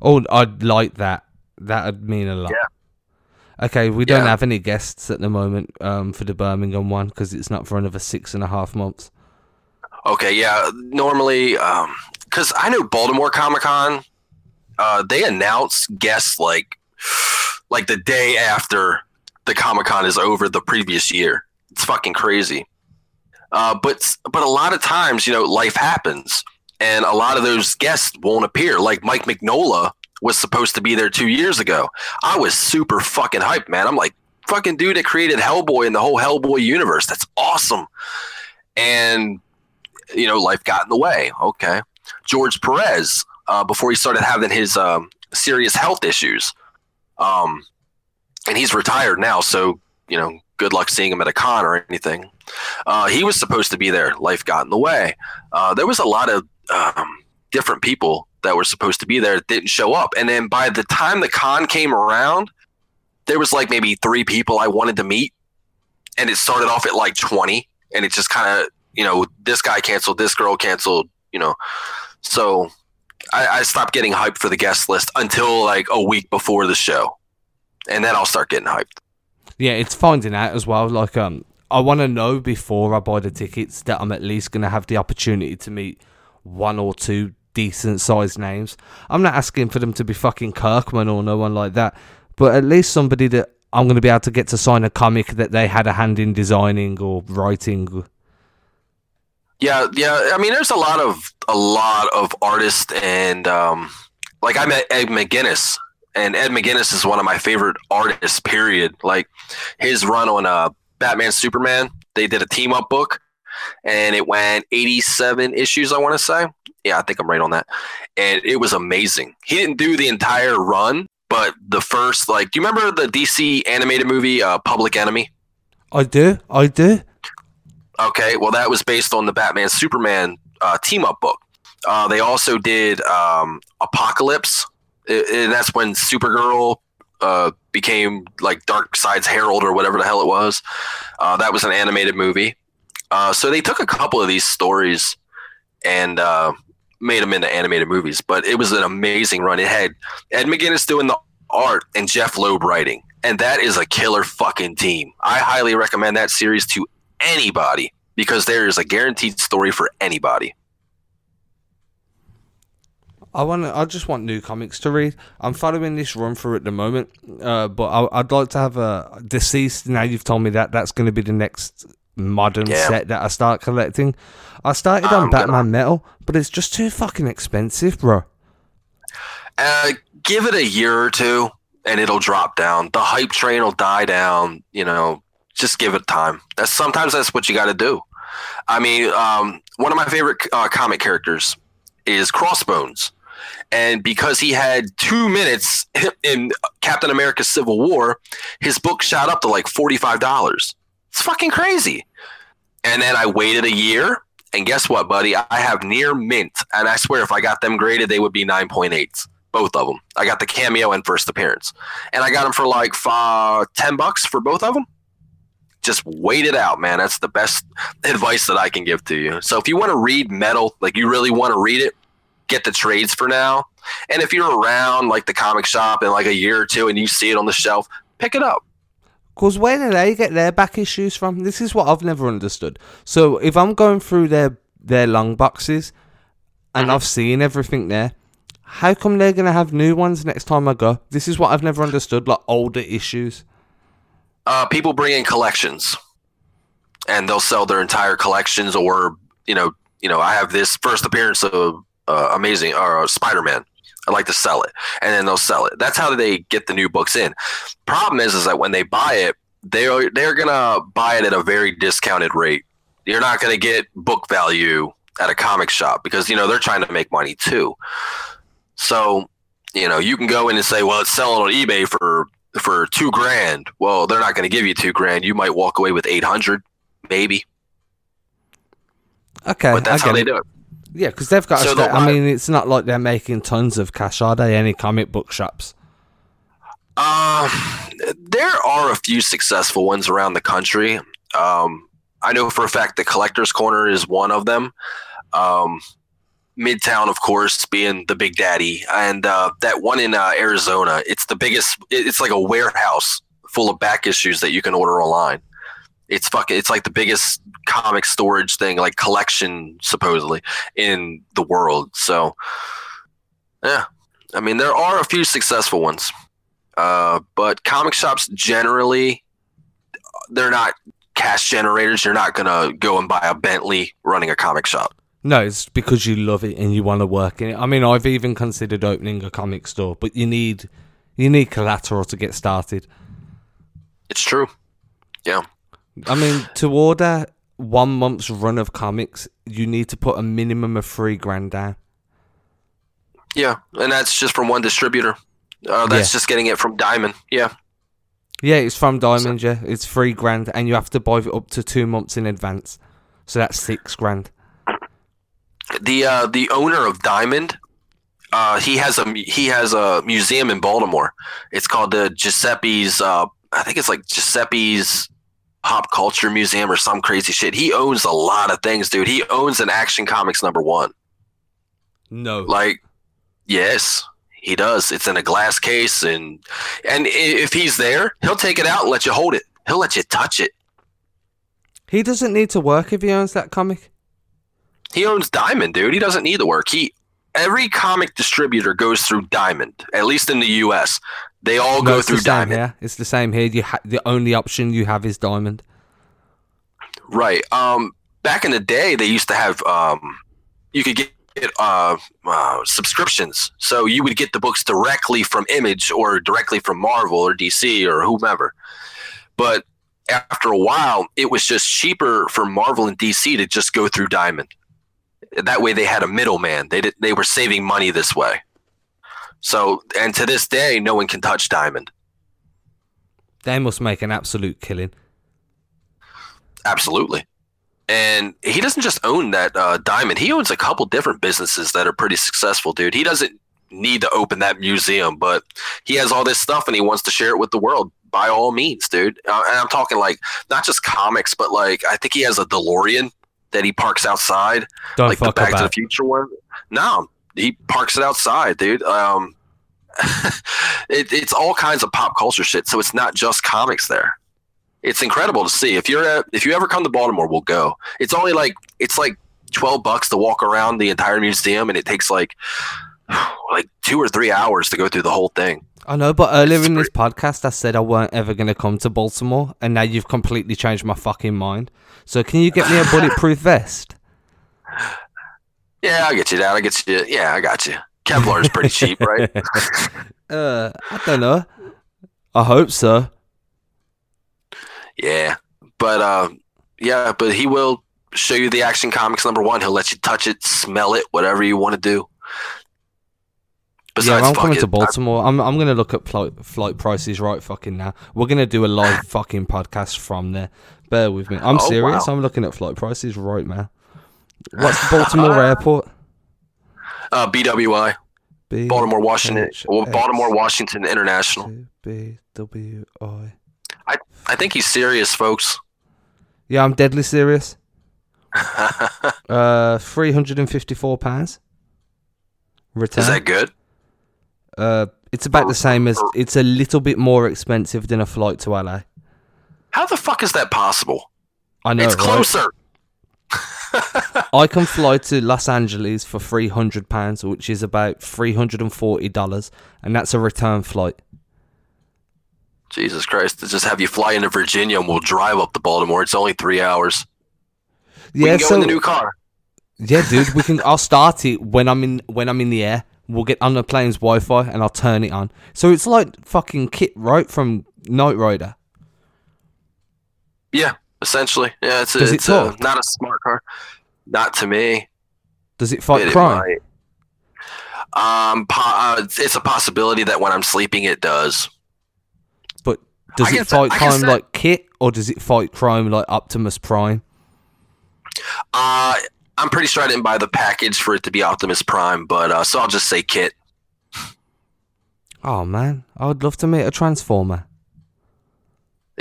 Oh, I'd like that. That'd mean a lot. Yeah. Okay, we don't Yeah. have any guests at the moment um, for the Birmingham one because it's not for another six and a half months. Okay, yeah. Normally, because I know Baltimore Comic Con, uh, they announce guests like like the day after the Comic Con is over the previous year. It's fucking crazy. Uh, but but a lot of times, you know, life happens, and a lot of those guests won't appear. Like Mike Mignola was supposed to be there two years ago. I was super fucking hyped, man. I'm like, fucking dude that created Hellboy and the whole Hellboy universe. That's awesome. And you know, life got in the way. Okay. George Perez, uh, before he started having his um, serious health issues, um, and he's retired now. So, you know, good luck seeing him at a con or anything. Uh, he was supposed to be there. Life got in the way. Uh, there was a lot of um, different people that were supposed to be there didn't show up. And then by the time the con came around, there was like maybe three people I wanted to meet. And it started off at like 20. And it just kind of you know, this guy canceled, this girl canceled, you know. So I, I stopped getting hyped for the guest list until like a week before the show. And then I'll start getting hyped. Yeah, it's finding out as well. Like, um, I want to know before I buy the tickets that I'm at least gonna have the opportunity to meet one or two decent sized names. I'm not asking for them to be fucking Kirkman or no one like that, but at least somebody that I'm going to be able to get to sign a comic that they had a hand in designing or writing. Yeah, yeah. I mean, there's a lot of a lot of artists, and um, like I met Ed McGuinness, and Ed McGuinness is one of my favorite artists. Period. Like his run on uh, Batman Superman, they did a team up book, and it went 87 issues. I want to say, yeah, I think I'm right on that, and it was amazing. He didn't do the entire run, but the first, like, do you remember the DC animated movie uh, Public Enemy? I do, I do. Okay, well, that was based on the Batman Superman uh, team up book. Uh, they also did um, Apocalypse, and that's when Supergirl uh, became like Darkseid's Herald or whatever the hell it was. Uh, that was an animated movie. Uh, so they took a couple of these stories and uh, made them into animated movies. But it was an amazing run. It had Ed McGuinness doing the art and Jeph Loeb writing, and that is a killer fucking team. I highly recommend that series to anybody because there is a guaranteed story for anybody. I want. I just want new comics to read. I'm following this run through at the moment, uh, but I, would like to have a DCeased. Now you've told me that that's going to be the next modern yeah. set that I start collecting. I started on Batman gonna... Metal, but it's just too fucking expensive, bro. Uh, give it a year or two, and it'll drop down. The hype train will die down. You know, just give it time. That's sometimes that's what you got to do. I mean, um, one of my favorite uh, comic characters is Crossbones and because he had two minutes in Captain America Civil War, his book shot up to like $45. It's fucking crazy. And then I waited a year, and guess what, buddy? I have near mint, and I swear if I got them graded, they would be 9.8s. Both of them. I got the cameo and first appearance. And I got them for like five, 10 bucks for both of them. Just wait it out, man. That's the best advice that I can give to you. So if you want to read metal, like you really want to read it, get the trades for now. And if you're around like the comic shop in like a year or two and you see it on the shelf, pick it up. Because where do they get their back issues from? This is what I've never understood. So if I'm going through their their long boxes and mm-hmm. I've seen everything there, how come they're gonna have new ones next time I go? This is what I've never understood, like older issues. Uh, people bring in collections, and they'll sell their entire collections, or you know, you know, I have this first appearance of uh, Amazing or uh, Spider Man. I like to sell it, and then they'll sell it. That's how they get the new books in. Problem is, is that when they buy it, they are they're gonna buy it at a very discounted rate. You're not gonna get book value at a comic shop because you know they're trying to make money too. So you know you can go in and say, well, it's selling on eBay for for two grand. Well, they're not going to give you two grand. You might walk away with eight hundred, maybe. Okay, but that's how they do it. Yeah, because they've got. So I mean, it's not like they're making tons of cash, are they? Any comic book shops? Uh, there are a few successful ones around the country. Um, I know for a fact the Collector's Corner is one of them. Um, Midtown, of course, being the big daddy, and uh, that one in uh, Arizona. It's the biggest. It's like a warehouse full of back issues that you can order online it's fucking it's like the biggest comic storage thing like collection supposedly in the world so yeah i mean there are a few successful ones uh, but comic shops generally they're not cash generators you're not gonna go and buy a bentley running a comic shop no, it's because you love it and you want to work in it. I mean, I've even considered opening a comic store, but you need you need collateral to get started. It's true. Yeah. I mean, to order one month's run of comics, you need to put a minimum of three grand down. Yeah, and that's just from one distributor. Uh, that's yeah. just getting it from Diamond. Yeah. Yeah, it's from Diamond. So, yeah, it's three grand, and you have to buy it up to two months in advance. So that's six grand. The uh, the owner of Diamond, uh, he has a he has a museum in Baltimore. It's called the Geppi's. Uh, I think it's like Geppi's pop culture museum or some crazy shit. He owns a lot of things, dude. He owns an Action Comics number one. No, like yes, he does. It's in a glass case, and and if he's there, he'll take it out and let you hold it. He'll let you touch it. He doesn't need to work if he owns that comic. He owns Diamond, dude. He doesn't need to work. He every comic distributor goes through Diamond, at least in the U.S. They all No, go through Diamond, here. It's the same here. You ha- the only option you have is diamond. right? Um, back in the day, they used to have um, you could get uh, uh, subscriptions, so you would get the books directly from Image or directly from Marvel or DC or whomever. But after a while, it was just cheaper for Marvel and DC to just go through Diamond. That way, they had a middleman. They did, they were saving money this way. So, and to this day, no one can touch Diamond. They must make an absolute killing. Absolutely. And he doesn't just own that uh, diamond. He owns a couple different businesses that are pretty successful, dude. He doesn't need to open that museum, but he has all this stuff and he wants to share it with the world by all means, dude. Uh, and I'm talking like not just comics, but like I think he has a DeLorean that he parks outside, Don't like the Back to the. Future one. No, he parks it outside, dude. Um, it, it's all kinds of pop culture shit. So it's not just comics there. It's incredible to see. If you're at, if you ever come to Baltimore, we'll go. It's only like it's like twelve bucks to walk around the entire museum, and it takes like like two or three hours to go through the whole thing. I know, but earlier It's in this podcast, I said I weren't ever going to come to Baltimore, and now you've completely changed my fucking mind. So, can you get me a bulletproof vest? Yeah, I'll get you, Dad. I get you. Yeah, I got you. Kevlar is pretty cheap, right? Uh, I don't know. I hope so. Yeah, but uh, yeah, but he will show you the Action Comics number one. He'll let you touch it, smell it, whatever you want to do. yeah, I'm coming it, to Baltimore. I'm I'm gonna look at flight flight prices right fucking now. We're gonna do a live fucking podcast from there. Bear with me. I'm Oh, serious. wow. I'm looking at flight prices right now. What's Baltimore Airport? uh, BWI, B Baltimore, Washington, H well, Baltimore, Washington International. B W I. I think he's serious, folks. Yeah, I'm deadly serious. Uh, three hundred and fifty-four pounds. Return. Is that good? Uh, it's about the same as. It's a little bit more expensive than a flight to LA. How the fuck is that possible? I know, it's right? closer. I can fly to Los Angeles for three hundred pounds, which is about three hundred and forty dollars, and that's a return flight. Jesus Christ! To just have you fly into Virginia and we'll drive up to Baltimore. It's only three hours. We Yeah, so in the new car. yeah, dude, we can. I'll start it when I'm in when I'm in the air. We'll get on the plane's Wi-Fi and I'll turn it on. So it's like fucking KITT, right, from Knight Rider. Yeah, essentially. Yeah, it's, a, it it's a, not a smart car. Not to me. Does it fight It- crime? Um, po- uh, it's- a possibility that when I'm sleeping, it does. But does it fight can crime say- like KITT, or does it fight crime like Optimus Prime? Uh, I'm pretty sure I didn't buy the package for it to be Optimus Prime, but uh, so I'll just say KITT. Oh man, I would love to meet a Transformer.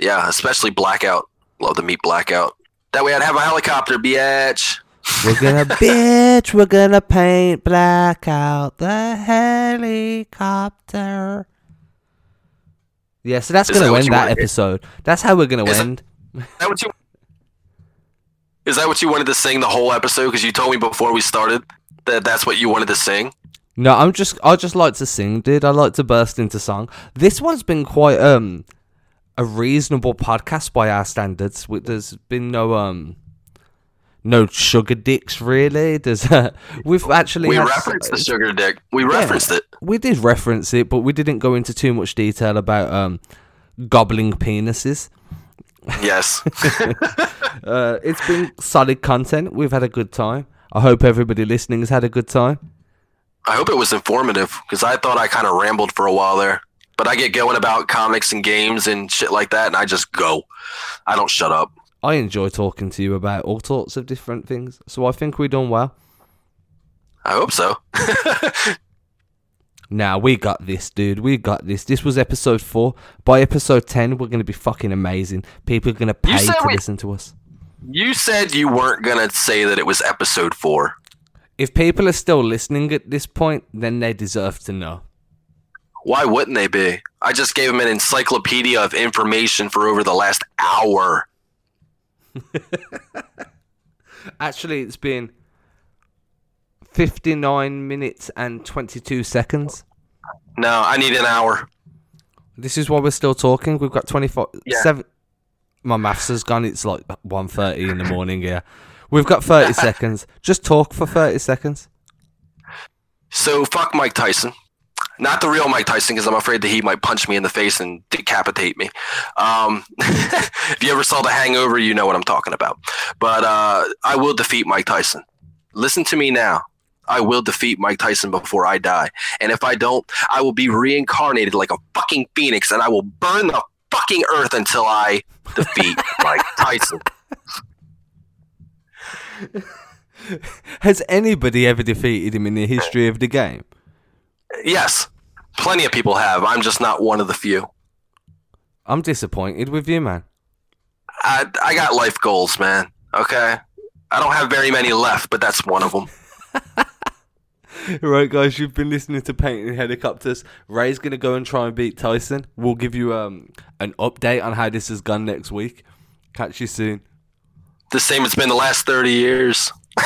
Yeah, especially Blackout. Love the meat Blackout. That way I'd have a helicopter, bitch. We're gonna bitch, we're gonna paint black out the helicopter. Yeah, so that's Is gonna what end that episode. That's how we're gonna Is end. Is that what you? Is that what you wanted to sing the whole episode? Because you told me before we started that that's what you wanted to sing. No, I'm just I just like to sing, dude. I like to burst into song. This one's been quite um a reasonable podcast by our standards. There's been no um no sugar dicks really. There's uh, we've actually We referenced the sugar dick. We referenced it. we did reference it, but we didn't go into too much detail about um gobbling penises. Yes. Uh, it's been solid content. We've had a good time. I hope everybody listening has had a good time. I hope it was informative because I thought I kind of rambled for a while there. But I get going about comics and games and shit like that, and I just go. I don't shut up. I enjoy talking to you about all sorts of different things, so I think we've done well. I hope so. Now we got this, dude. We got this. This was episode four. By episode ten, we're gonna be fucking amazing. People are gonna pay to we- listen to us. you said you weren't gonna say that it was episode four. If people are still listening at this point, then they deserve to know. Why wouldn't they be? I just gave them an encyclopedia of information for over the last hour. Actually, it's been 59 minutes and 22 seconds. No, I need an hour. This is why we're still talking. We've got 24 Yeah. seven My maths has gone. It's like 1:30 in the morning here. We've got 30 seconds. Just talk for 30 seconds. So fuck Mike Tyson. Not the real Mike Tyson, because I'm afraid that he might punch me in the face and decapitate me. Um, if you ever saw The Hangover, you know what I'm talking about. But uh, I will defeat Mike Tyson. Listen to me now. I will defeat Mike Tyson before I die. And if I don't, I will be reincarnated like a fucking phoenix and I will burn the fucking earth until I defeat Mike Tyson. Has anybody ever defeated him in the history of the game? Yes, plenty of people have. I'm just not one of the few. I'm disappointed with you, man. I, I got life goals, man. Okay. I don't have very many left, but that's one of them. Right, guys, you've been listening to Painting Helicopters. Ray's gonna go and try and beat Tyson. We'll give you um an update on how this has gone next week. Catch you soon. The same it's been the last 30 years.